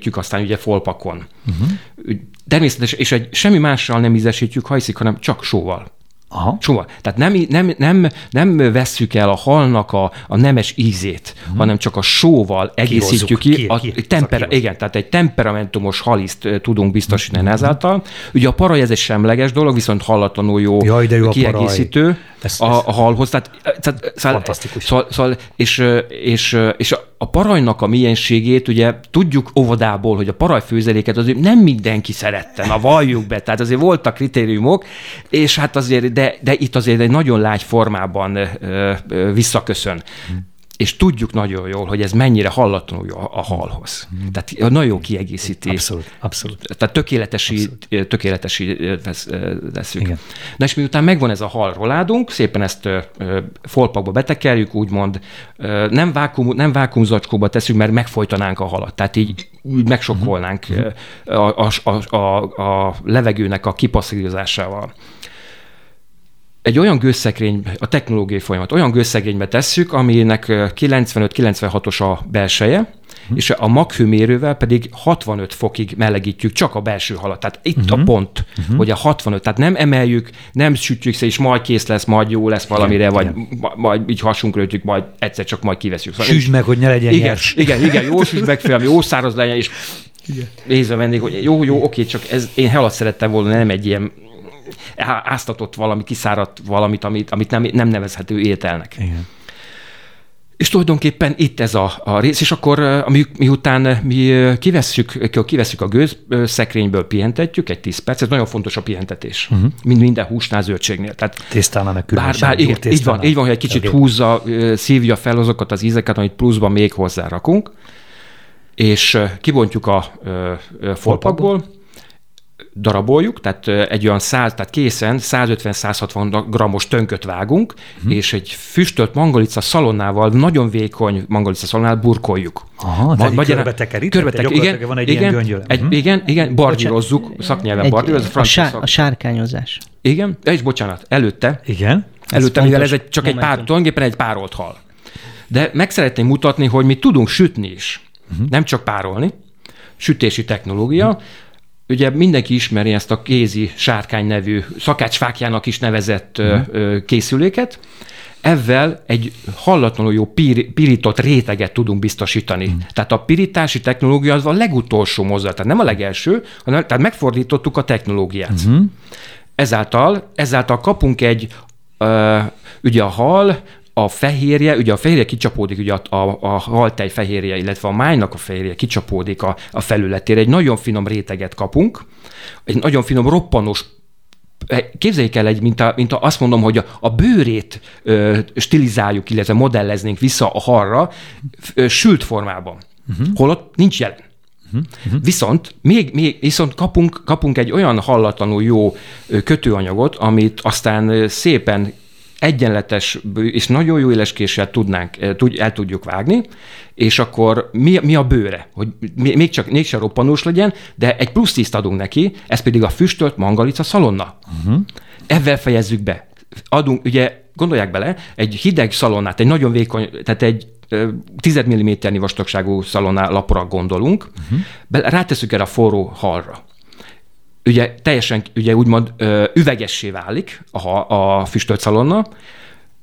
kiterítjük aztán ugye folpakon. Uh-huh. Természetesen, és egy semmi mással nem ízesítjük, ha hiszik, hanem csak sóval. Aha. Soha. Tehát nem, nem, nem, nem vesszük el a halnak a, a nemes ízét, uh-huh. hanem csak a sóval egészítjük ki. ki, a ki tempera, igen, tehát egy temperamentumos haliszt tudunk biztosítani uh-huh. ezáltal. Ugye a paraj ez egy semleges dolog, viszont hallatlanul jó, Jaj, de jó kiegészítő. A ez, a, a halhoz. Tehát, tehát, Fantasztikus. Szóval, szóval, és, és, és a parajnak a mienségét, ugye tudjuk óvodából, hogy a parajfőzeléket azért nem mindenki szerette, na valljuk be, tehát azért voltak kritériumok, és hát azért, de, de itt azért egy nagyon lágy formában ö, ö, visszaköszön és tudjuk nagyon jól, hogy ez mennyire hallatlanul a halhoz. Mm. Tehát nagyon kiegészíti. Abszolút, abszolút. Tehát tökéletesi, abszolút. tökéletesi veszünk. Igen. Na és miután megvan ez a hal roládunk, szépen ezt folpakba betekerjük, úgymond nem, vákum, nem vákumzacskóba teszünk, mert megfojtanánk a halat. Tehát így úgy megsokkolnánk mm. a, a, a, a, a levegőnek a kipasszírozásával egy olyan gőzszekrény, a technológiai folyamat, olyan gőzszekrénybe tesszük, aminek 95-96-os a belseje, uh-huh. és a maghőmérővel pedig 65 fokig melegítjük csak a belső halat. Tehát itt uh-huh. a mhm. pont, uh-huh. hogy a 65, tehát nem emeljük, nem sütjük és majd kész lesz, majd jó lesz valamire, igen, vagy igen. majd így hasunk rötjük, majd egyszer csak majd kiveszünk. Szóval Süsd meg, hogy ne legyen igen, nyers. Igen, igen, jó süsd meg fel, jó száraz legyen, és igen. nézve vendég, hogy jó, jó, oké, csak ez, én halat szerettem volna, nem egy ilyen áztatott valami, kiszáradt valamit, amit, amit nem, nem nevezhető ételnek. Igen. És tulajdonképpen itt ez a, a rész, és akkor mi, miután mi kivesszük, kivesszük a gőz szekrényből, pihentetjük egy 10 perc, ez nagyon fontos a pihentetés, uh-huh. mint minden húsnál, zöldségnél. Tehát Tésztán meg bár, bár, igen, így van, így van, hogy egy kicsit okay. húzza, szívja fel azokat az ízeket, amit pluszban még hozzárakunk, és kibontjuk a folpakból, daraboljuk, tehát egy olyan 100, tehát készen 150-160 grammos tönköt vágunk, uh-huh. és egy füstölt mangalica szalonnával, nagyon vékony mangalica szalonnával burkoljuk. Aha, Ma, magyarán, körbe tekerít, körbe teker, igen, van egy igen, ilyen. Egy, uh-huh. Igen, igen, bardírozzuk, szaknyelven bardírozzuk. A, sár, a sárkányozás. Igen, és bocsánat, előtte. Igen. Előtte, ez mivel ez egy, csak momentum. egy pár, tulajdonképpen egy párolt hal. De meg szeretném mutatni, hogy mi tudunk sütni is. Uh-huh. Nem csak párolni. Sütési technológia. Uh-huh Ugye mindenki ismeri ezt a kézi sárkány nevű, szakácsfákjának is nevezett uh-huh. készüléket. ezzel egy hallatlanul jó pir, pirított réteget tudunk biztosítani. Mm. Tehát a pirítási technológia az a legutolsó mozzat, tehát nem a legelső, hanem tehát megfordítottuk a technológiát. Mm-hmm. Ezáltal, ezáltal kapunk egy, uh, ugye a hal, a fehérje, ugye a fehérje kicsapódik, ugye a, a, a haltej fehérje, illetve a májnak a fehérje kicsapódik a, a felületére. Egy nagyon finom réteget kapunk, egy nagyon finom roppanos Képzeljék el egy, mint, a, mint a, azt mondom, hogy a, a bőrét ö, stilizáljuk, illetve modelleznénk vissza a harra ö, sült formában. Uh-huh. Holott nincs jelen. Uh-huh. Viszont még, még viszont kapunk, kapunk egy olyan hallatlanul jó kötőanyagot, amit aztán szépen egyenletes és nagyon jó éleskéssel tudnánk, el tudjuk vágni, és akkor mi, mi a bőre? Hogy még csak mégsem roppanós legyen, de egy plusz tízt adunk neki, ez pedig a füstölt mangalica szalonna. Uh-huh. Ezzel fejezzük be. Adunk, ugye gondolják bele, egy hideg szalonnát, egy nagyon vékony, tehát egy 10 mm vastagságú szaloná lapra gondolunk, uh-huh. ráteszünk erre a forró halra ugye teljesen ugye úgymond üvegessé válik a, a füstölt szalonna,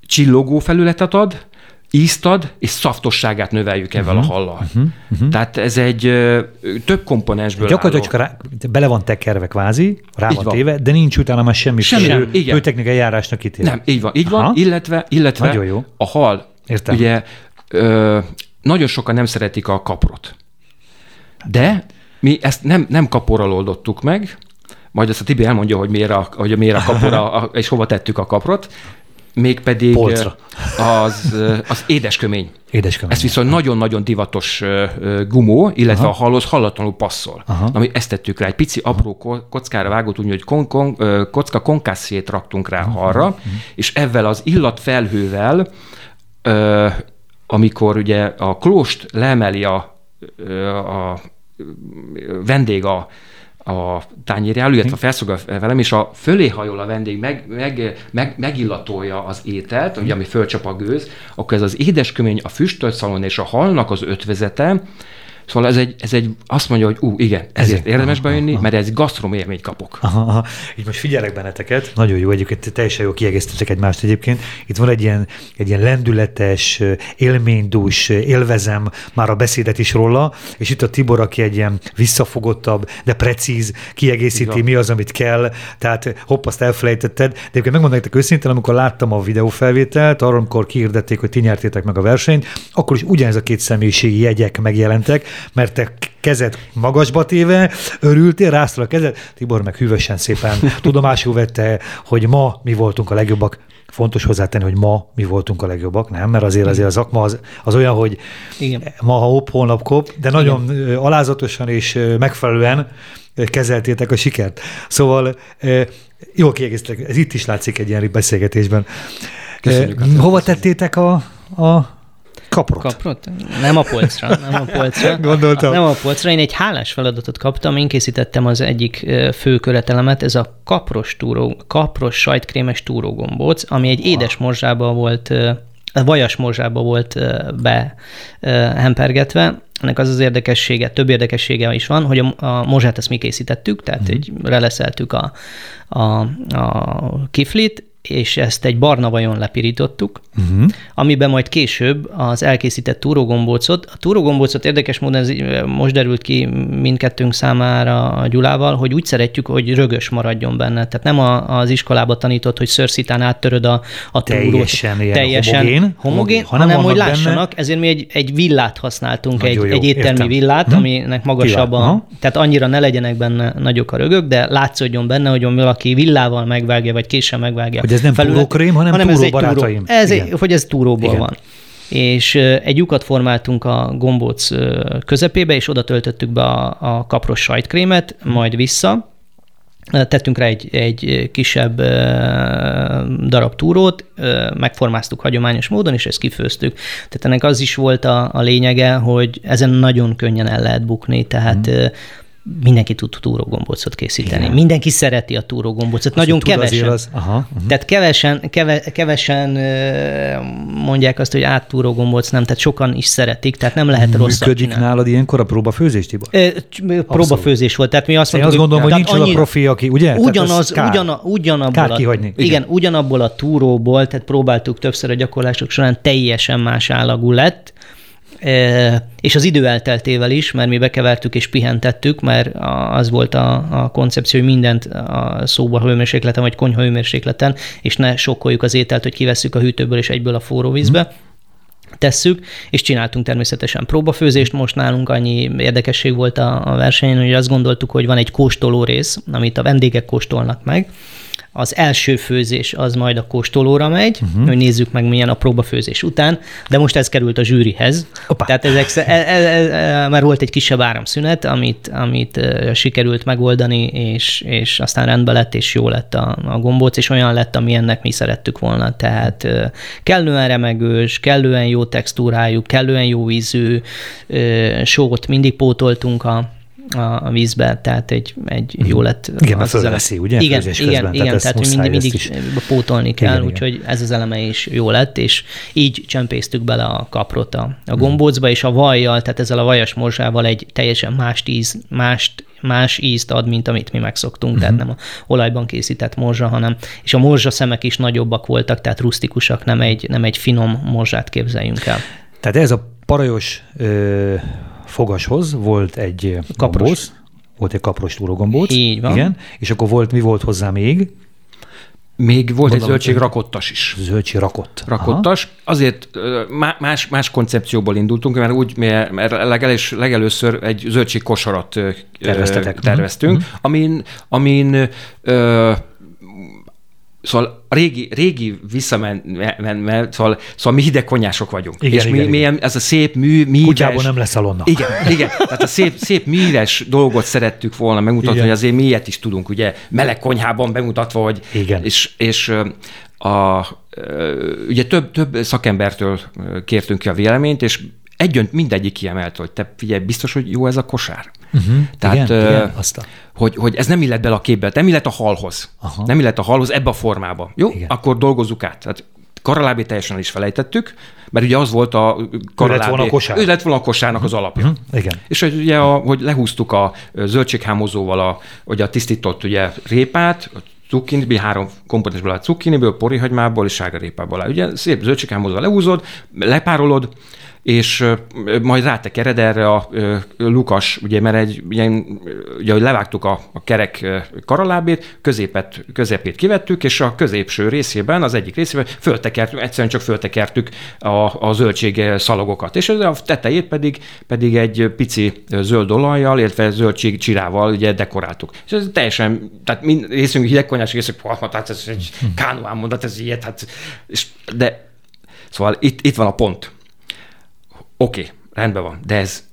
csillogó felületet ad, ízt ad, és szaftosságát növeljük ezzel uh-huh, a hallal. Uh-huh, uh-huh. Tehát ez egy ö, több komponensből Gyakorlatilag csak rá, bele van tekerve kvázi, rá van, van téve, de nincs utána már semmi, semmi ő, ő technikai járásnak ítél. Nem, így van, így Aha. van, illetve, illetve Nagyon jó. a hal, Értem. ugye ö, nagyon sokan nem szeretik a kaprot. De mi ezt nem, nem kaporral oldottuk meg, majd ezt a Tibi elmondja, hogy miért a, hogy miért a kapora, a, és hova tettük a kaprot, mégpedig Polcra. az, az édeskömény. Édeskömény. Ez viszont nagyon-nagyon divatos gumó, illetve Aha. a halhoz hallatlanul passzol. Aha. Ami ezt tettük rá, egy pici apró kockára vágott, úgy, hogy kon, kon, kocka konkászét raktunk rá Aha. arra, Aha. és ezzel az illatfelhővel, amikor ugye a klóst leemeli a, a vendég a a tányérjáról, illetve felszolgál velem, és a fölé hajol a vendég, meg, meg, meg, megillatolja az ételt, ugye, ami fölcsap a gőz, akkor ez az édeskömény, a füstölt szalon és a halnak az ötvezete, Szóval ez egy, ez egy azt mondja, hogy ú, igen, ezért, ezért érdemes bejönni, mert ez gasztrom élményt kapok. Aha, aha. Így most figyelek benneteket, nagyon jó egyébként, teljesen jó kiegészítettek egymást egyébként. Itt van egy ilyen, egy ilyen lendületes, élménydús, élvezem már a beszédet is róla, és itt a Tibor, aki egy ilyen visszafogottabb, de precíz, kiegészíti, Igen. mi az, amit kell, tehát hopp, azt elfelejtetted. De egyébként megmondom nektek őszintén, amikor láttam a videófelvételt, arról, amikor kiirdették, hogy ti nyertétek meg a versenyt, akkor is ugyanez a két személyiségi jegyek megjelentek, mert te kezed magasba téve, örültél, ráztál a kezed, Tibor meg hűvösen szépen tudomásul vette, hogy ma mi voltunk a legjobbak. Fontos hozzátenni, hogy ma mi voltunk a legjobbak, nem? Mert azért azért az akma az, az olyan, hogy Igen. ma ha hopp, holnap kop, de nagyon Igen. alázatosan és megfelelően kezeltétek a sikert. Szóval jól kiegészítek, ez itt is látszik egy ilyen beszélgetésben. Köszönjük. Hova tettétek a, a Kaprot. Kaprot? Nem a polcra. Nem a polcra. Gondoltam. Nem a polcra. Én egy hálás feladatot kaptam, én készítettem az egyik fő követelemet, ez a kapros, túró, kapros sajtkrémes túrógombóc, ami egy édes morzsába volt, vajas morzsába volt be hempergetve, ennek az az érdekessége, több érdekessége is van, hogy a, a morzsát ezt mi készítettük, tehát mm. egy releszeltük a, a, a kiflit, és ezt egy barna vajon lepirítottuk, uh-huh. amiben majd később az elkészített túrógombócot, a túrógombócot érdekes módon ez most derült ki mindkettőnk számára a Gyulával, hogy úgy szeretjük, hogy rögös maradjon benne. Tehát nem a, az iskolába tanított, hogy szörszitán áttöröd a, a túrót. Teljesen, teljesen homogén, homogén hanem, hanem hogy lássanak, benne. ezért mi egy, egy villát használtunk, egy, egy éttermi értem. villát, hm? aminek magasabb a, tehát annyira ne legyenek benne nagyok a rögök, de látszódjon benne, hogy valaki villával megvágja, vagy késsel megvágja hogy ez nem felület, túrókrém, hanem, hanem túró ez barátaim. Túró, ez egy, hogy ez túróból Igen. van. És egy lyukat formáltunk a gombóc közepébe, és oda töltöttük be a, a kapros sajtkrémet, majd vissza, tettünk rá egy, egy kisebb darab túrót, megformáztuk hagyományos módon, és ezt kifőztük. Tehát ennek az is volt a, a lényege, hogy ezen nagyon könnyen el lehet bukni, tehát mm mindenki tud túrógombócot készíteni. Igen. Mindenki szereti a túrógombócot. Nagyon kevesen. Az, aha, uh-huh. Tehát kevesen, keve, kevesen mondják azt, hogy áttúrógombóc nem, tehát sokan is szeretik, tehát nem lehet rossz. Működik nálad ilyenkor a próbafőzés, Tibor? Próbafőzés volt. Tehát mi azt Én mondtuk, azt gondolom, hogy nincs annyi, a profi, aki, ugye? Ugyanaz, kár, ugyan, ugyanabból, kár a, igen. igen, ugyanabból a túróból, tehát próbáltuk többször a gyakorlások során, teljesen más állagú lett, és az idő elteltével is, mert mi bekevertük és pihentettük, mert az volt a, a koncepció, hogy mindent a szóba hőmérsékleten vagy konyha hőmérsékleten, és ne sokkoljuk az ételt, hogy kivesszük a hűtőből és egyből a forró vízbe. Mm tesszük, és csináltunk természetesen próbafőzést. Most nálunk annyi érdekesség volt a, a versenyen, hogy azt gondoltuk, hogy van egy kóstoló rész, amit a vendégek kóstolnak meg, az első főzés az majd a kóstolóra megy, uh-huh. hogy nézzük meg milyen a próbafőzés után, de most ez került a zsűrihez. Opa. Tehát ezek, e, e, e, e, már volt egy kisebb áramszünet, amit, amit e, sikerült megoldani, és, és aztán rendben lett, és jó lett a, a gombóc, és olyan lett, amilyennek mi szerettük volna. Tehát e, kellően remegős, kellően jó textúrájú, kellően jó ízű, e, sót mindig pótoltunk a, a, a vízbe, tehát egy, egy jó mhm. lett. Igen, az fölveszi, ugye? Igen, igen, igen, tehát, tehát mindig, mindig is. pótolni kell, igen, úgyhogy igen. ez az eleme is jó lett, és így csempésztük bele a kaprot a, a mhm. gombócba, és a vajjal, tehát ezzel a vajas morzsával egy teljesen más íz, mást más ízt ad, mint amit mi megszoktunk, uh-huh. tehát nem a olajban készített morzsa, hanem, és a morzsa szemek is nagyobbak voltak, tehát rusztikusak, nem egy, nem egy finom morzsát képzeljünk el. Tehát ez a parajos ö, fogashoz volt egy kapros. Gombóc, volt egy kapros túrógombóc. Így van. Igen, és akkor volt, mi volt hozzá még? Még volt Mondom, egy zöldség rakottas is. Zöldség rakott. Rakottas. Aha. Azért más, más koncepcióból indultunk, mert úgy, mert legelős, legelőször egy zöldség kosarat terveztünk, uh-huh. amin, amin ö, Szóval a régi, régi visszamenve, szóval, szóval mi hideg konyások vagyunk. Igen, és igen, mi, igen. ez a szép mű, műves... Kutyában nem lesz alonna. Igen, igen. Tehát a szép, szép műves dolgot szerettük volna megmutatni, igen. hogy azért mi ilyet is tudunk, ugye meleg konyhában bemutatva, hogy... Igen. És, és a, ugye több, több szakembertől kértünk ki a véleményt, és egyönt mindegyik kiemelt, hogy te figyelj, biztos, hogy jó ez a kosár. Uh-huh. Tehát, igen, uh, igen, azt a... hogy, hogy ez nem illet bele a képbe, nem illet a halhoz. Aha. Nem illet a halhoz ebbe a formába. Jó? Igen. Akkor dolgozzuk át. Tehát karalábé teljesen is felejtettük, mert ugye az volt a karalábé. Ő lett volna a kosár. Ő lett volna a kosárnak uh-huh. az alapja. Uh-huh. Igen. És hogy ugye, a, hogy lehúztuk a zöldséghámozóval a, ugye a tisztított ugye, répát, cukkiniből, három komponensből a cukkiniből, porihagymából és sárgarépából. Ugye szép zöldséghámozóval lehúzod, lepárolod, és majd rátekered erre a lukas, ugye, mert egy, ugye, ugye hogy levágtuk a, a kerek karalábét, középet, közepét kivettük, és a középső részében, az egyik részében föltekertük, egyszerűen csak föltekertük a, a zöldség szalagokat, és a tetejét pedig, pedig egy pici zöld olajjal, illetve zöldség csirával ugye dekoráltuk. És ez teljesen, tehát mind részünk hidegkonyás részünk, hát ez egy kánuán mondat, ez ilyet, hát, és, de Szóval itt, itt van a pont Oké, okay, rendben van, de ez,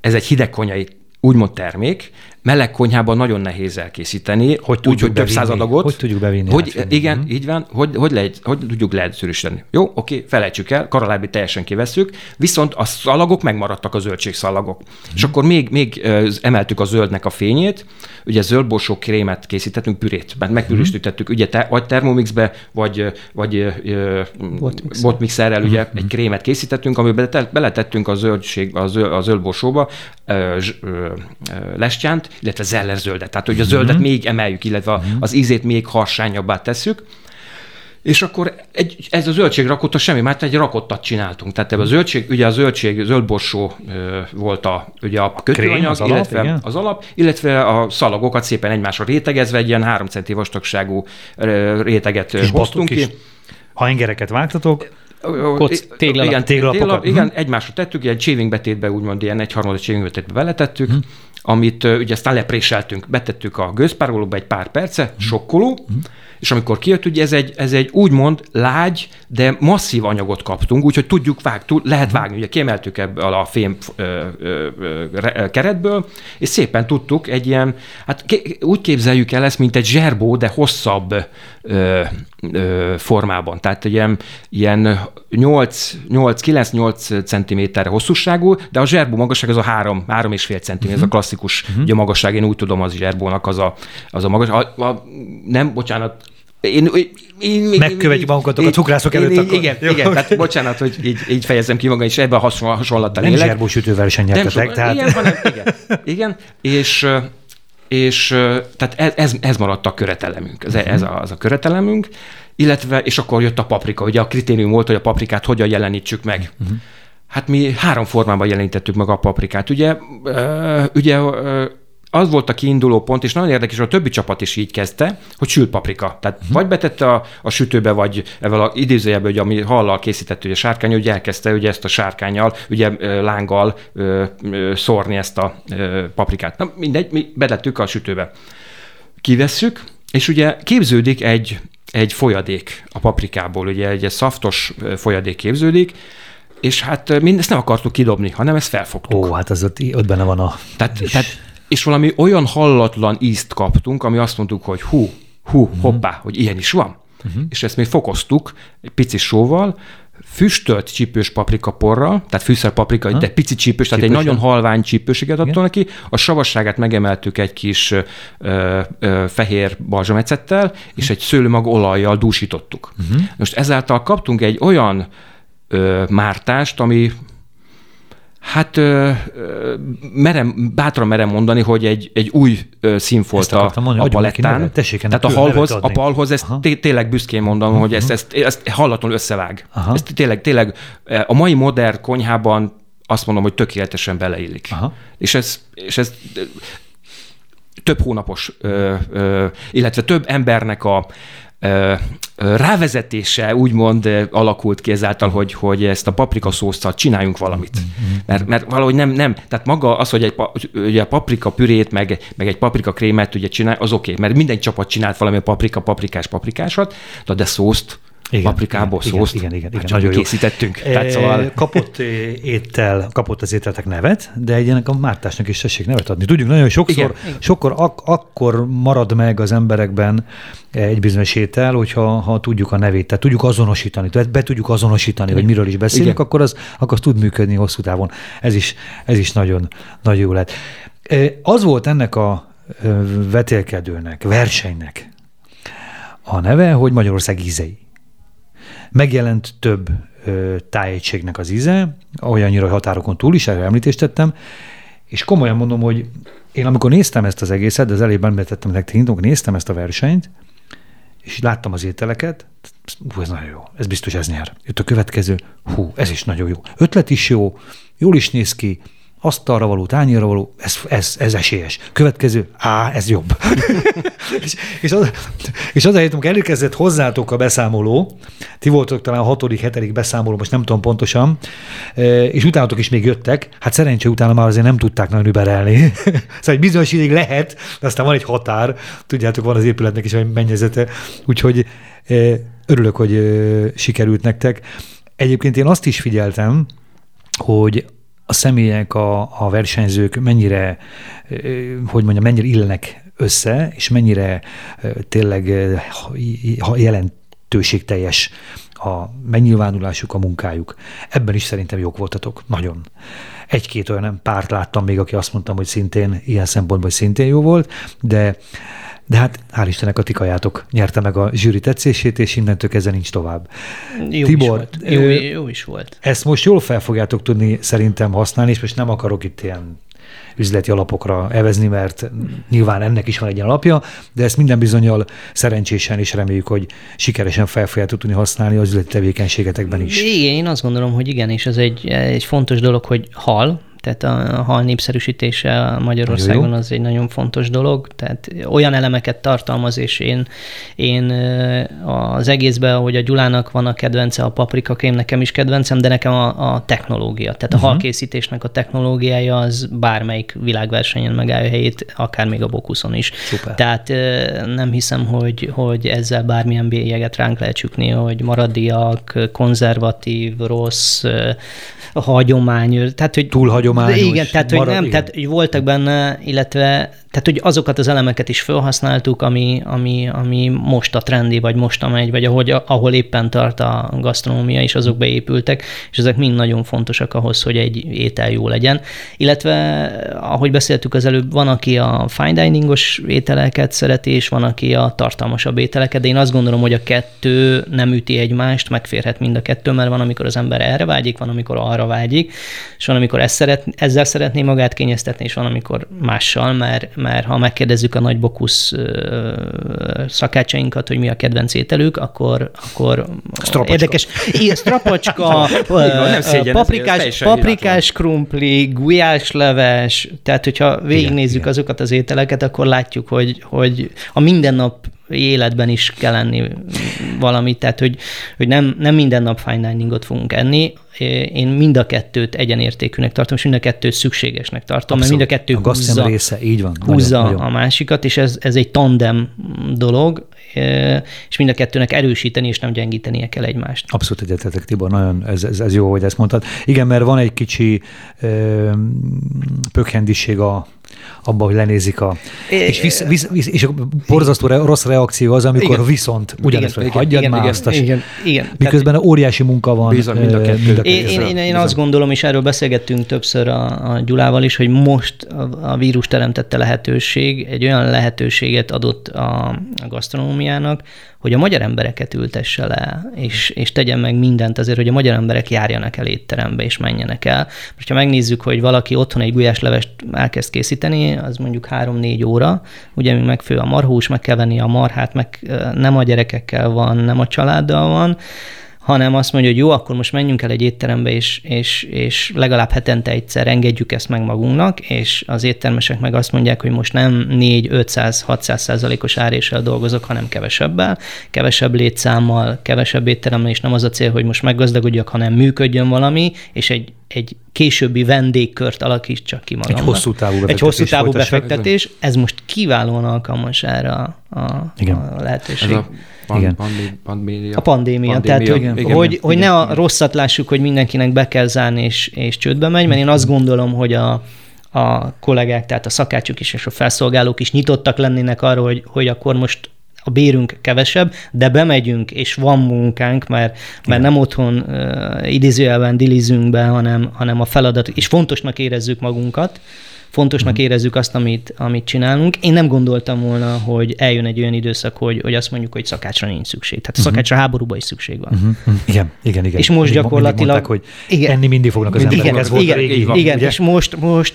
ez egy hidegkonyai úgymond termék, meleg konyhában nagyon nehéz elkészíteni, hogy úgy, hogy több száz adagot. Hogy tudjuk bevinni? Hogy, hát, igen, mm. így van, hogy, hogy, lehet, hogy tudjuk leegyszerűsíteni. Jó, oké, felejtsük el, karalábi teljesen kivesszük, viszont a szalagok megmaradtak a zöldségszalagok. Mm. És akkor még, még emeltük a zöldnek a fényét, ugye zöldborsó krémet készítettünk, pürét, mert megpüristítettük, ugye te, vagy termomixbe, vagy, vagy botmixerrel ugye mm. egy krémet készítettünk, amiben beletettünk a zöldség, a, zöld, a zöldborsóba lestyánt, illetve zeller zöldet. Tehát, hogy a zöldet mm-hmm. még emeljük, illetve az ízét még harsányabbá tesszük. És akkor egy, ez a zöldség rakott, semmi, mert egy rakottat csináltunk. Tehát ebben a zöldség, ugye a zöldség, zöldborsó volt a, ugye a kötőanyag, az illetve alap, az alap, illetve a szalagokat szépen egymásra rétegezve egy ilyen 3 centi vastagságú réteget Kis hoztunk ki. Ha engereket vágtatok, Koc, téglap, igen, téglap, igen, hm. egymásra tettük, ilyen csévingbetétbe, úgymond ilyen egy harmadik csévingbetétbe beletettük, hm amit ugye aztán lepréseltünk, betettük a gőzpárolóba egy pár perce, mm. sokkoló, mm. És amikor kijött, ugye ez egy, ez egy úgymond lágy, de masszív anyagot kaptunk, úgyhogy tudjuk vágni, tud, lehet vágni. Ugye kiemeltük ebből a fém ö, ö, ö, keretből, és szépen tudtuk egy ilyen, hát úgy képzeljük el ezt, mint egy zserbó, de hosszabb ö, ö, formában. Tehát ilyen, ilyen 8-9-8 cm hosszúságú, de a zserbó magasság az a 3, 3,5 cm, uh-huh. ez a mhm. klasszikus uh-huh. ugye, magasság, én úgy tudom az zserbónak az a, az a magas. A, a, nem, bocsánat, én, én, én, Megkövetjük magunkat a cukrászok előtt. Én, akkor. Igen, Jó. igen, tehát bocsánat, hogy így, így fejezem ki magam, és ebben a hasonlattal élek. Nem zserbósütővel sem nyertetek. Tehát... Igen, hanem, igen, igen, és és tehát ez, ez, maradt a köretelemünk, ez, ez a, az a köretelemünk, illetve, és akkor jött a paprika. Ugye a kritérium volt, hogy a paprikát hogyan jelenítsük meg. Uh-huh. Hát mi három formában jelenítettük meg a paprikát. Ugye, ugye az volt a kiinduló pont, és nagyon érdekes, hogy a többi csapat is így kezdte, hogy sült paprika. Tehát uh-huh. vagy betette a, a sütőbe, vagy ezzel a idézőjelben, hogy ami hallal készített ugye sárkány, ugye elkezdte ugye ezt a sárkányjal, ugye lánggal ö, ö, szórni ezt a ö, paprikát. Na mindegy, mi bedettük a sütőbe. Kivesszük, és ugye képződik egy, egy folyadék a paprikából, ugye egy, egy szaftos folyadék képződik, és hát mindezt nem akartuk kidobni, hanem ezt felfogtuk. Ó, hát az ott, ott benne van a... Tehát, tehát és valami olyan hallatlan ízt kaptunk, ami azt mondtuk, hogy hú, hú, uh-huh. hoppá, hogy ilyen is van. Uh-huh. És ezt még fokoztuk egy pici sóval, füstölt csípős paprika porral, tehát fűszerpaprika, ha? de pici csípős, tehát egy nagyon halvány csípőséget adtunk neki, a savasságát megemeltük egy kis ö, ö, fehér balzsamecettel, és egy szőlőmag olajjal dúsítottuk. Uh-huh. Most ezáltal kaptunk egy olyan ö, mártást, ami Hát merem, bátran merem mondani, hogy egy, egy új színfolt a, mondani, a palettán. Tessék, Tehát a halhoz, a palhoz, ezt té- tényleg büszkén mondom, uh-huh. hogy ezt, ezt, ezt hallatlanul összevág. Aha. Ezt tényleg, tényleg a mai modern konyhában azt mondom, hogy tökéletesen beleillik. Aha. És ez, és ez több hónapos, illetve több embernek a, rávezetése úgymond alakult ki ezáltal, hogy, hogy ezt a paprika szósztal csináljunk valamit. Mm-hmm. Mert, mert valahogy nem, nem, tehát maga az, hogy egy ugye a paprika pürét, meg, meg egy paprika krémet ugye csinál, az oké, okay, mert minden csapat csinált valami paprika, paprikás, paprikásat, de szószt igen, paprikából igen, szószt. Igen, igen, igen, hát nagyon készítettünk. Jó. Tehát szóval... Kapott étel, kapott az ételtek nevet, de egy ennek a Mártásnak is tessék nevet adni. Tudjuk, nagyon sokszor, igen. sokkor ak- akkor marad meg az emberekben egy bizonyos étel, hogyha ha tudjuk a nevét, tehát tudjuk azonosítani, tehát be tudjuk azonosítani, hogy miről is beszélünk, igen. akkor az, akkor az tud működni hosszú távon. Ez is, ez is nagyon, nagyon jó lett. Az volt ennek a vetélkedőnek, versenynek a neve, hogy Magyarország ízei. Megjelent több ö, tájegységnek az íze, olyannyira, hogy határokon túl is, erre említést tettem, és komolyan mondom, hogy én amikor néztem ezt az egészet, de az előbb említettem nektek, amikor néztem ezt a versenyt, és láttam az ételeket, hú, ez nagyon jó, ez biztos ez nyer. Jött a következő, hú, ez is nagyon jó. Ötlet is jó, jól is néz ki, asztalra való, tányérra való, ez, ez, ez esélyes. Következő, á, ez jobb. és, és, az, és az amikor elérkezett hozzátok a beszámoló, ti voltok talán a hatodik, hetedik beszámoló, most nem tudom pontosan, e, és utánatok is még jöttek, hát szerencsé utána már azért nem tudták nagyon überelni. szóval egy bizonyos ideig lehet, de aztán van egy határ, tudjátok, van az épületnek is egy mennyezete, úgyhogy e, örülök, hogy e, sikerült nektek. Egyébként én azt is figyeltem, hogy a személyek, a, a versenyzők mennyire, hogy mondjam, mennyire illenek össze, és mennyire tényleg jelentőségteljes a megnyilvánulásuk, a munkájuk. Ebben is szerintem jók voltatok, nagyon. Egy-két olyan párt láttam még, aki azt mondtam, hogy szintén ilyen szempontból szintén jó volt, de de hát hál' Istennek a tikajátok nyerte meg a zsűri tetszését, és innentől kezdve nincs tovább. Jó Tibor, is volt. Jó, jó is volt. Ezt most jól fel fogjátok tudni szerintem használni, és most nem akarok itt ilyen üzleti alapokra evezni, mert nyilván ennek is van egy alapja, de ezt minden bizonyal szerencsésen is reméljük, hogy sikeresen fel fogjátok tudni használni az üzleti tevékenységetekben is. Igen, én azt gondolom, hogy igen, és ez egy, egy fontos dolog, hogy hal, tehát a hal népszerűsítése Magyarországon az egy nagyon fontos dolog, tehát olyan elemeket tartalmaz, és én, én az egészben, hogy a Gyulának van a kedvence, a paprika krém nekem is kedvencem, de nekem a, a technológia, tehát uh-huh. a mhm. halkészítésnek a technológiája az bármelyik világversenyen megállja helyét, akár még a Bokuszon is. Szuper. Tehát nem hiszem, hogy, hogy ezzel bármilyen bélyeget ránk lehet csukni, hogy maradiak, konzervatív, rossz, hagyomány, tehát hogy... Túl hagyományos. Igen, tehát hogy nem, igen. tehát hogy voltak benne, illetve tehát, hogy azokat az elemeket is felhasználtuk, ami, ami, ami most a trendi, vagy most megy, vagy ahogy, ahol éppen tart a gasztronómia, és azok beépültek, és ezek mind nagyon fontosak ahhoz, hogy egy étel jó legyen. Illetve, ahogy beszéltük az előbb, van, aki a fine diningos ételeket szereti, és van, aki a tartalmasabb ételeket, de én azt gondolom, hogy a kettő nem üti egymást, megférhet mind a kettő, mert van, amikor az ember erre vágyik, van, amikor arra vágyik, és van, amikor ezt szeret, ezzel szeretné magát kényeztetni, és van, amikor mással, mert mert ha megkérdezzük a nagybokusz szakácsainkat, hogy mi a kedvenc ételük, akkor, akkor strapacska. érdekes. Igen, strapacska, paprikás, paprikás krumpli, gulyás leves, tehát hogyha végignézzük igen, azokat az ételeket, akkor látjuk, hogy, hogy a mindennap életben is kell enni valamit, tehát hogy, hogy nem, nem minden nap fine diningot fogunk enni, én mind a kettőt egyenértékűnek tartom, és mind a kettőt szükségesnek tartom, Abszolút. mert mind a kettő a húzza, része, így van, húzza nagyon, nagyon. a másikat, és ez, ez egy tandem dolog, és mind a kettőnek erősíteni és nem gyengítenie kell egymást. Abszolút egyetetek, Tibor, nagyon ez, ez, ez jó, hogy ezt mondtad. Igen, mert van egy kicsi ö, pökhendiség a, abban, hogy lenézik a... É, és, visz, visz, visz, és a borzasztó re, rossz reakció az, amikor igen, viszont ugyanezt, hogy hagyjad igen, már igen, azt. Igen, igen, miközben Tehát, óriási munka van. Bizony, mind a kettő. Mind a én, én, én, én azt gondolom, és erről beszélgettünk többször a, a Gyulával is, hogy most a, a vírus teremtette lehetőség, egy olyan lehetőséget adott a, a gasztronómiának, hogy a magyar embereket ültesse le, és, és tegyen meg mindent azért, hogy a magyar emberek járjanak el étterembe, és menjenek el. Most, ha megnézzük, hogy valaki otthon egy gulyáslevest elkezd készíteni, az mondjuk 3-4 óra, ugye mi megfő a marhús, meg kell venni a marhát, meg nem a gyerekekkel van, nem a családdal van, hanem azt mondja, hogy jó, akkor most menjünk el egy étterembe, és, és, és legalább hetente egyszer engedjük ezt meg magunknak, és az éttermesek meg azt mondják, hogy most nem 4, 500, 600 százalékos áréssel dolgozok, hanem kevesebbel, kevesebb létszámmal, kevesebb étteremmel, és nem az a cél, hogy most meggazdagodjak, hanem működjön valami, és egy, egy későbbi vendégkört alakítsak ki magamnak. Egy hosszú távú befektetés. Egy hosszú távú befektetés. Ez most kiválóan alkalmas erre a, a, Igen. a lehetőség. Ez a Pan, igen. Pandé, pandémia. A pandémia. pandémia. Tehát, hogy, igen, hogy, igen, hogy igen, ne a rosszat lássuk, hogy mindenkinek be kell zárni és, és csődbe megy, mert én azt gondolom, hogy a, a kollégák, tehát a szakácsok is és a felszolgálók is nyitottak lennének arra, hogy, hogy akkor most a bérünk kevesebb, de bemegyünk, és van munkánk, mert, mert nem otthon uh, idézőjelben dilizünk be, hanem, hanem a feladat, és fontosnak érezzük magunkat, fontosnak mm. érezzük azt, amit, amit csinálunk. Én nem gondoltam volna, hogy eljön egy olyan időszak, hogy, hogy azt mondjuk, hogy szakácsra nincs szükség. Tehát a mhm. szakácsra háborúban is szükség van. Mm-hmm. Igen, igen, igen. És most mindig, gyakorlatilag... Mindig mondták, hogy igen, enni mindig fognak az emberek. Igen, Ez volt igen, régi, van, igen, és most, most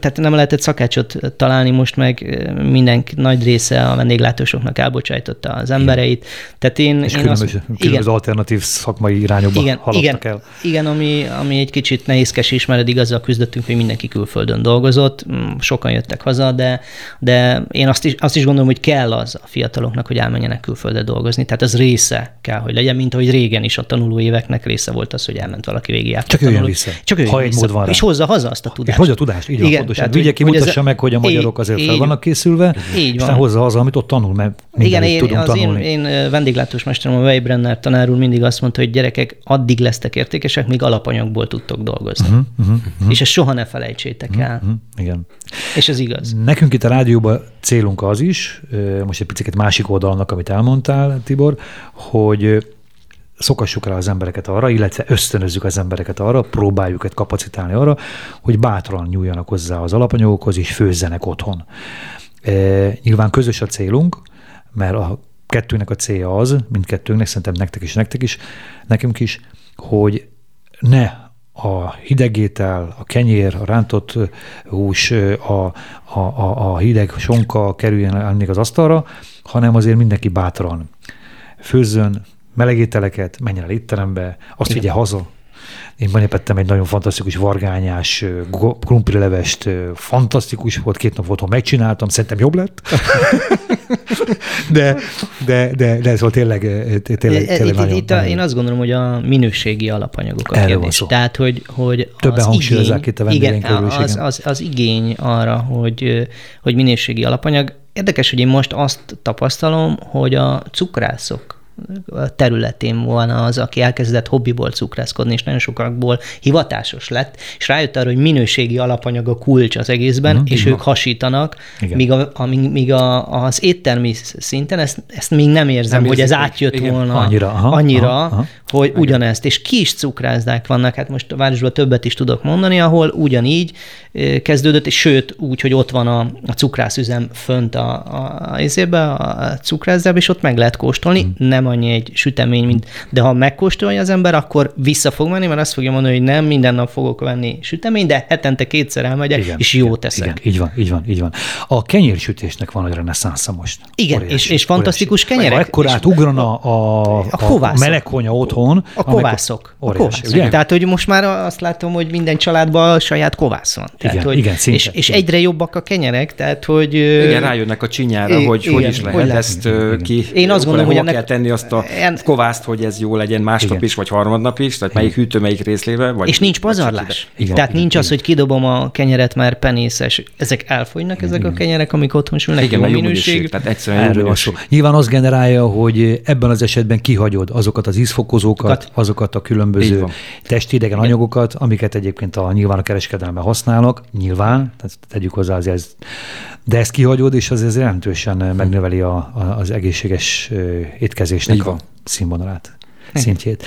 tehát nem lehetett szakácsot találni, most meg mindenki nagy része a vendéglátósoknak elbocsájtotta az embereit. Tehát én, és én különböző, azt, különböző igen, alternatív szakmai irányokba igen, haladtak igen, el. Igen, ami, ami egy kicsit nehézkes is, mert eddig azzal küzdöttünk, hogy mindenki külföldön dolgozott, sokan sokan jöttek haza, de, de én azt is, azt is gondolom, hogy kell az a fiataloknak, hogy elmenjenek külföldre dolgozni. Tehát ez része kell, hogy legyen, mint ahogy régen is a tanuló éveknek része volt az, hogy elment valaki végig Csak jöjjön vissza. Csak jöjjön ha egy mód van rá. És hozza haza azt a tudást. És hozza a tudást, így Igen, van, pontosan. Tehát, Vigye ki, mutassa meg, hogy a magyarok azért fel vannak készülve, így van. hozza haza, amit ott tanul, mert Igen, én, tudunk az tanulni. Én, én vendéglátós mesterem, a Weibrenner tanár úr mindig azt mondta, hogy gyerekek, addig lesztek értékesek, míg alapanyagból tudtok dolgozni. Uh-huh, uh-huh, uh-huh. És ezt soha ne felejtsétek el. Uh-huh, igen. És ez igaz. Nekünk itt a rádióban célunk az is, most egy picit másik oldalnak, amit elmondtál, Tibor, hogy szokassuk rá az embereket arra, illetve ösztönözzük az embereket arra, próbáljuk őket kapacitálni arra, hogy bátran nyúljanak hozzá az alapanyagokhoz, és főzzenek otthon. E, nyilván közös a célunk, mert a kettőnek a célja az, mindkettőnknek, szerintem nektek is, nektek is, nekünk is, hogy ne a hidegétel, a kenyér, a rántott hús, a, a, a, a hideg sonka kerüljen még az asztalra, hanem azért mindenki bátran főzzön melegételeket, menjen el étterembe, azt vigye haza, Én benépettem egy nagyon fantasztikus vargányás krumplilevest, fantasztikus volt, két nap volt, megcsináltam, szerintem jobb lett. de, de, de, de ez volt tényleg, tényleg, tényleg itt, nagyon, itt nagyon... Én azt gondolom, hogy a minőségi alapanyagok a Erről kérdés. Szó. Tehát, hogy, hogy Többen hangsúlyozzák itt a igen, az, az, az, igény arra, hogy, hogy minőségi alapanyag. Érdekes, hogy én most azt tapasztalom, hogy a cukrászok területén volna az, aki elkezdett hobbiból cukrászkodni, és nagyon sokakból hivatásos lett, és rájött arra, hogy minőségi alapanyag a kulcs az egészben, uh-huh, és igen. ők hasítanak, Igen. míg, a, a, míg a, az éttermi szinten ezt, ezt még nem érzem, nem hogy ez átjött igen. volna annyira, aha, annyira aha, aha. hogy igen. ugyanezt, és kis cukrázdák vannak, hát most a városban többet is tudok mondani, ahol ugyanígy kezdődött, és sőt úgy, hogy ott van a, a cukrászüzem fönt a, a, a, a cukrászdába, és ott meg lehet kóstolni, hmm. nem annyi egy sütemény, mint, de ha megkóstolja az ember, akkor vissza fog menni, mert azt fogja mondani, hogy nem minden nap fogok venni sütemény, de hetente kétszer elmegyek, igen, és jó teszek. Igen, így van, így van, így van. A kenyérsütésnek van egy reneszánsza most. Igen, óriási, és, és fantasztikus óriási. kenyerek. Ekkorát ugrana a, a, a, a melegkonya otthon. A kovászok. Óriási, a kovászok. Ugye? Tehát, hogy most már azt látom, hogy minden családban saját kovász van. Tehát, igen, hogy, igen, szinte, és, és egyre jobbak a kenyerek, tehát, hogy... Igen, rájönnek a csinyára, hogy igen, hogy is lehet hogy ezt ki... Én azt gondolom, hogy ennek... kell tenni azt a kovászt, hogy ez jó legyen másnap Igen. is, vagy harmadnap is, tehát melyik hűtő, melyik részlébe. Vagy és nincs pazarlás. Igen. Tehát nincs az, hogy kidobom a kenyeret, mert penészes. Ezek elfogynak, ezek a kenyerek, amik otthon sülnek, Igen, jó minőség. Tehát egyszerűen jó minőség. Nyilván az generálja, hogy ebben az esetben kihagyod azokat az ízfokozókat, azokat a különböző testidegen anyagokat, amiket egyébként a nyilván a kereskedelme használnak, nyilván, tehát tegyük hozzá az ez, de ezt kihagyod, és az ez jelentősen megnöveli a, a, az egészséges étkezésnek a színvonalát, szintjét.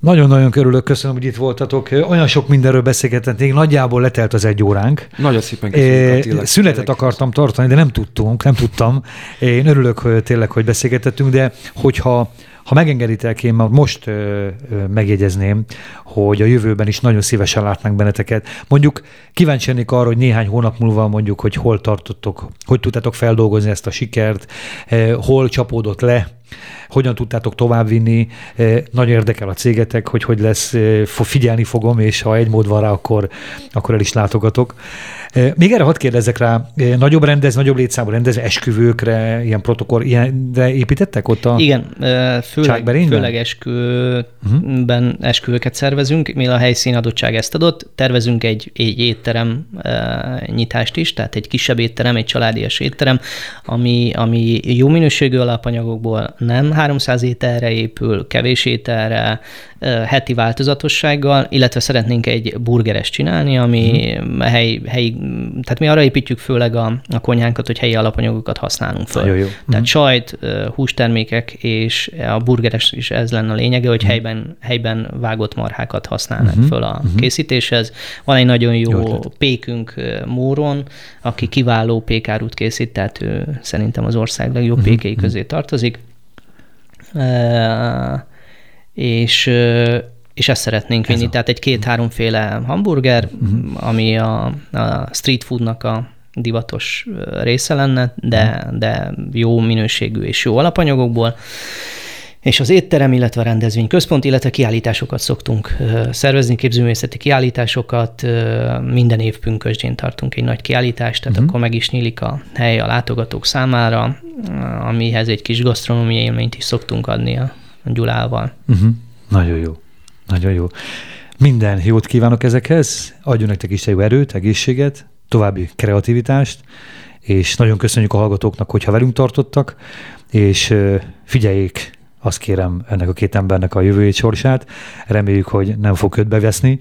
Nagyon-nagyon körülök, köszönöm, hogy itt voltatok. Olyan sok mindenről beszélgetettünk, nagyjából letelt az egy óránk. Nagyon szépen köszönöm. Attila, Szünetet akartam tartani, de nem tudtunk, nem tudtam. Én örülök hogy tényleg, hogy beszélgetettünk, de hogyha ha megengeditek, én már most ö, ö, megjegyezném, hogy a jövőben is nagyon szívesen látnánk benneteket. Mondjuk kíváncsi lennék arra, hogy néhány hónap múlva mondjuk, hogy hol tartottok, hogy tudtátok feldolgozni ezt a sikert, eh, hol csapódott le, hogyan tudtátok továbbvinni. Nagyon érdekel a cégetek, hogy hogy lesz, figyelni fogom, és ha egy mód van rá, akkor, akkor el is látogatok. Még erre hadd kérdezzek rá, nagyobb rendez, nagyobb létszámú rendez, esküvőkre, ilyen protokoll, ilyenre építettek ott a Igen, főleg, főleg esküvőben uh-huh. esküvőket szervezünk, mi a helyszín adottság ezt adott, tervezünk egy, egy étterem nyitást is, tehát egy kisebb étterem, egy családias étterem, ami, ami jó minőségű alapanyagokból nem 300 ételre épül, kevés ételre, heti változatossággal, illetve szeretnénk egy burgeres csinálni, ami hmm. hely, helyi, tehát mi arra építjük főleg a, a konyhánkat, hogy helyi alapanyagokat használunk föl. Jó, jó. Tehát hmm. sajt, hústermékek és a burgeres is ez lenne a lényege, hogy hmm. helyben, helyben vágott marhákat használnak hmm. föl a hmm. készítéshez. Van egy nagyon jó, jó pékünk Móron, aki kiváló pékárút készít, tehát ő szerintem az ország legjobb hmm. pékei közé tartozik és és ezt szeretnénk vinni. Ez a... Tehát egy két-háromféle hamburger, uh-huh. ami a, a street foodnak a divatos része lenne, de, de jó minőségű és jó alapanyagokból. És az étterem, illetve a rendezvény központ, illetve kiállításokat szoktunk szervezni, képzőművészeti kiállításokat. Minden év pünkösdjén tartunk egy nagy kiállítást, tehát uh-huh. akkor meg is nyílik a hely a látogatók számára, amihez egy kis gasztronómiai élményt is szoktunk adni a Gyulával. Uh-huh. Nagyon jó. Nagyon jó. Minden jót kívánok ezekhez, adjon nektek is jó erőt, egészséget, további kreativitást, és nagyon köszönjük a hallgatóknak, hogyha velünk tartottak, és figyeljék, azt kérem ennek a két embernek a jövőjét sorsát, reméljük, hogy nem fog ködbe veszni.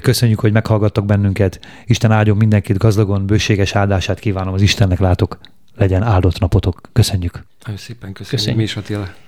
Köszönjük, hogy meghallgattak bennünket. Isten áldjon mindenkit gazdagon, bőséges áldását kívánom az Istennek látok. Legyen áldott napotok. Köszönjük. Nagyon szépen köszönjük. köszönjük. Mi is, Attila.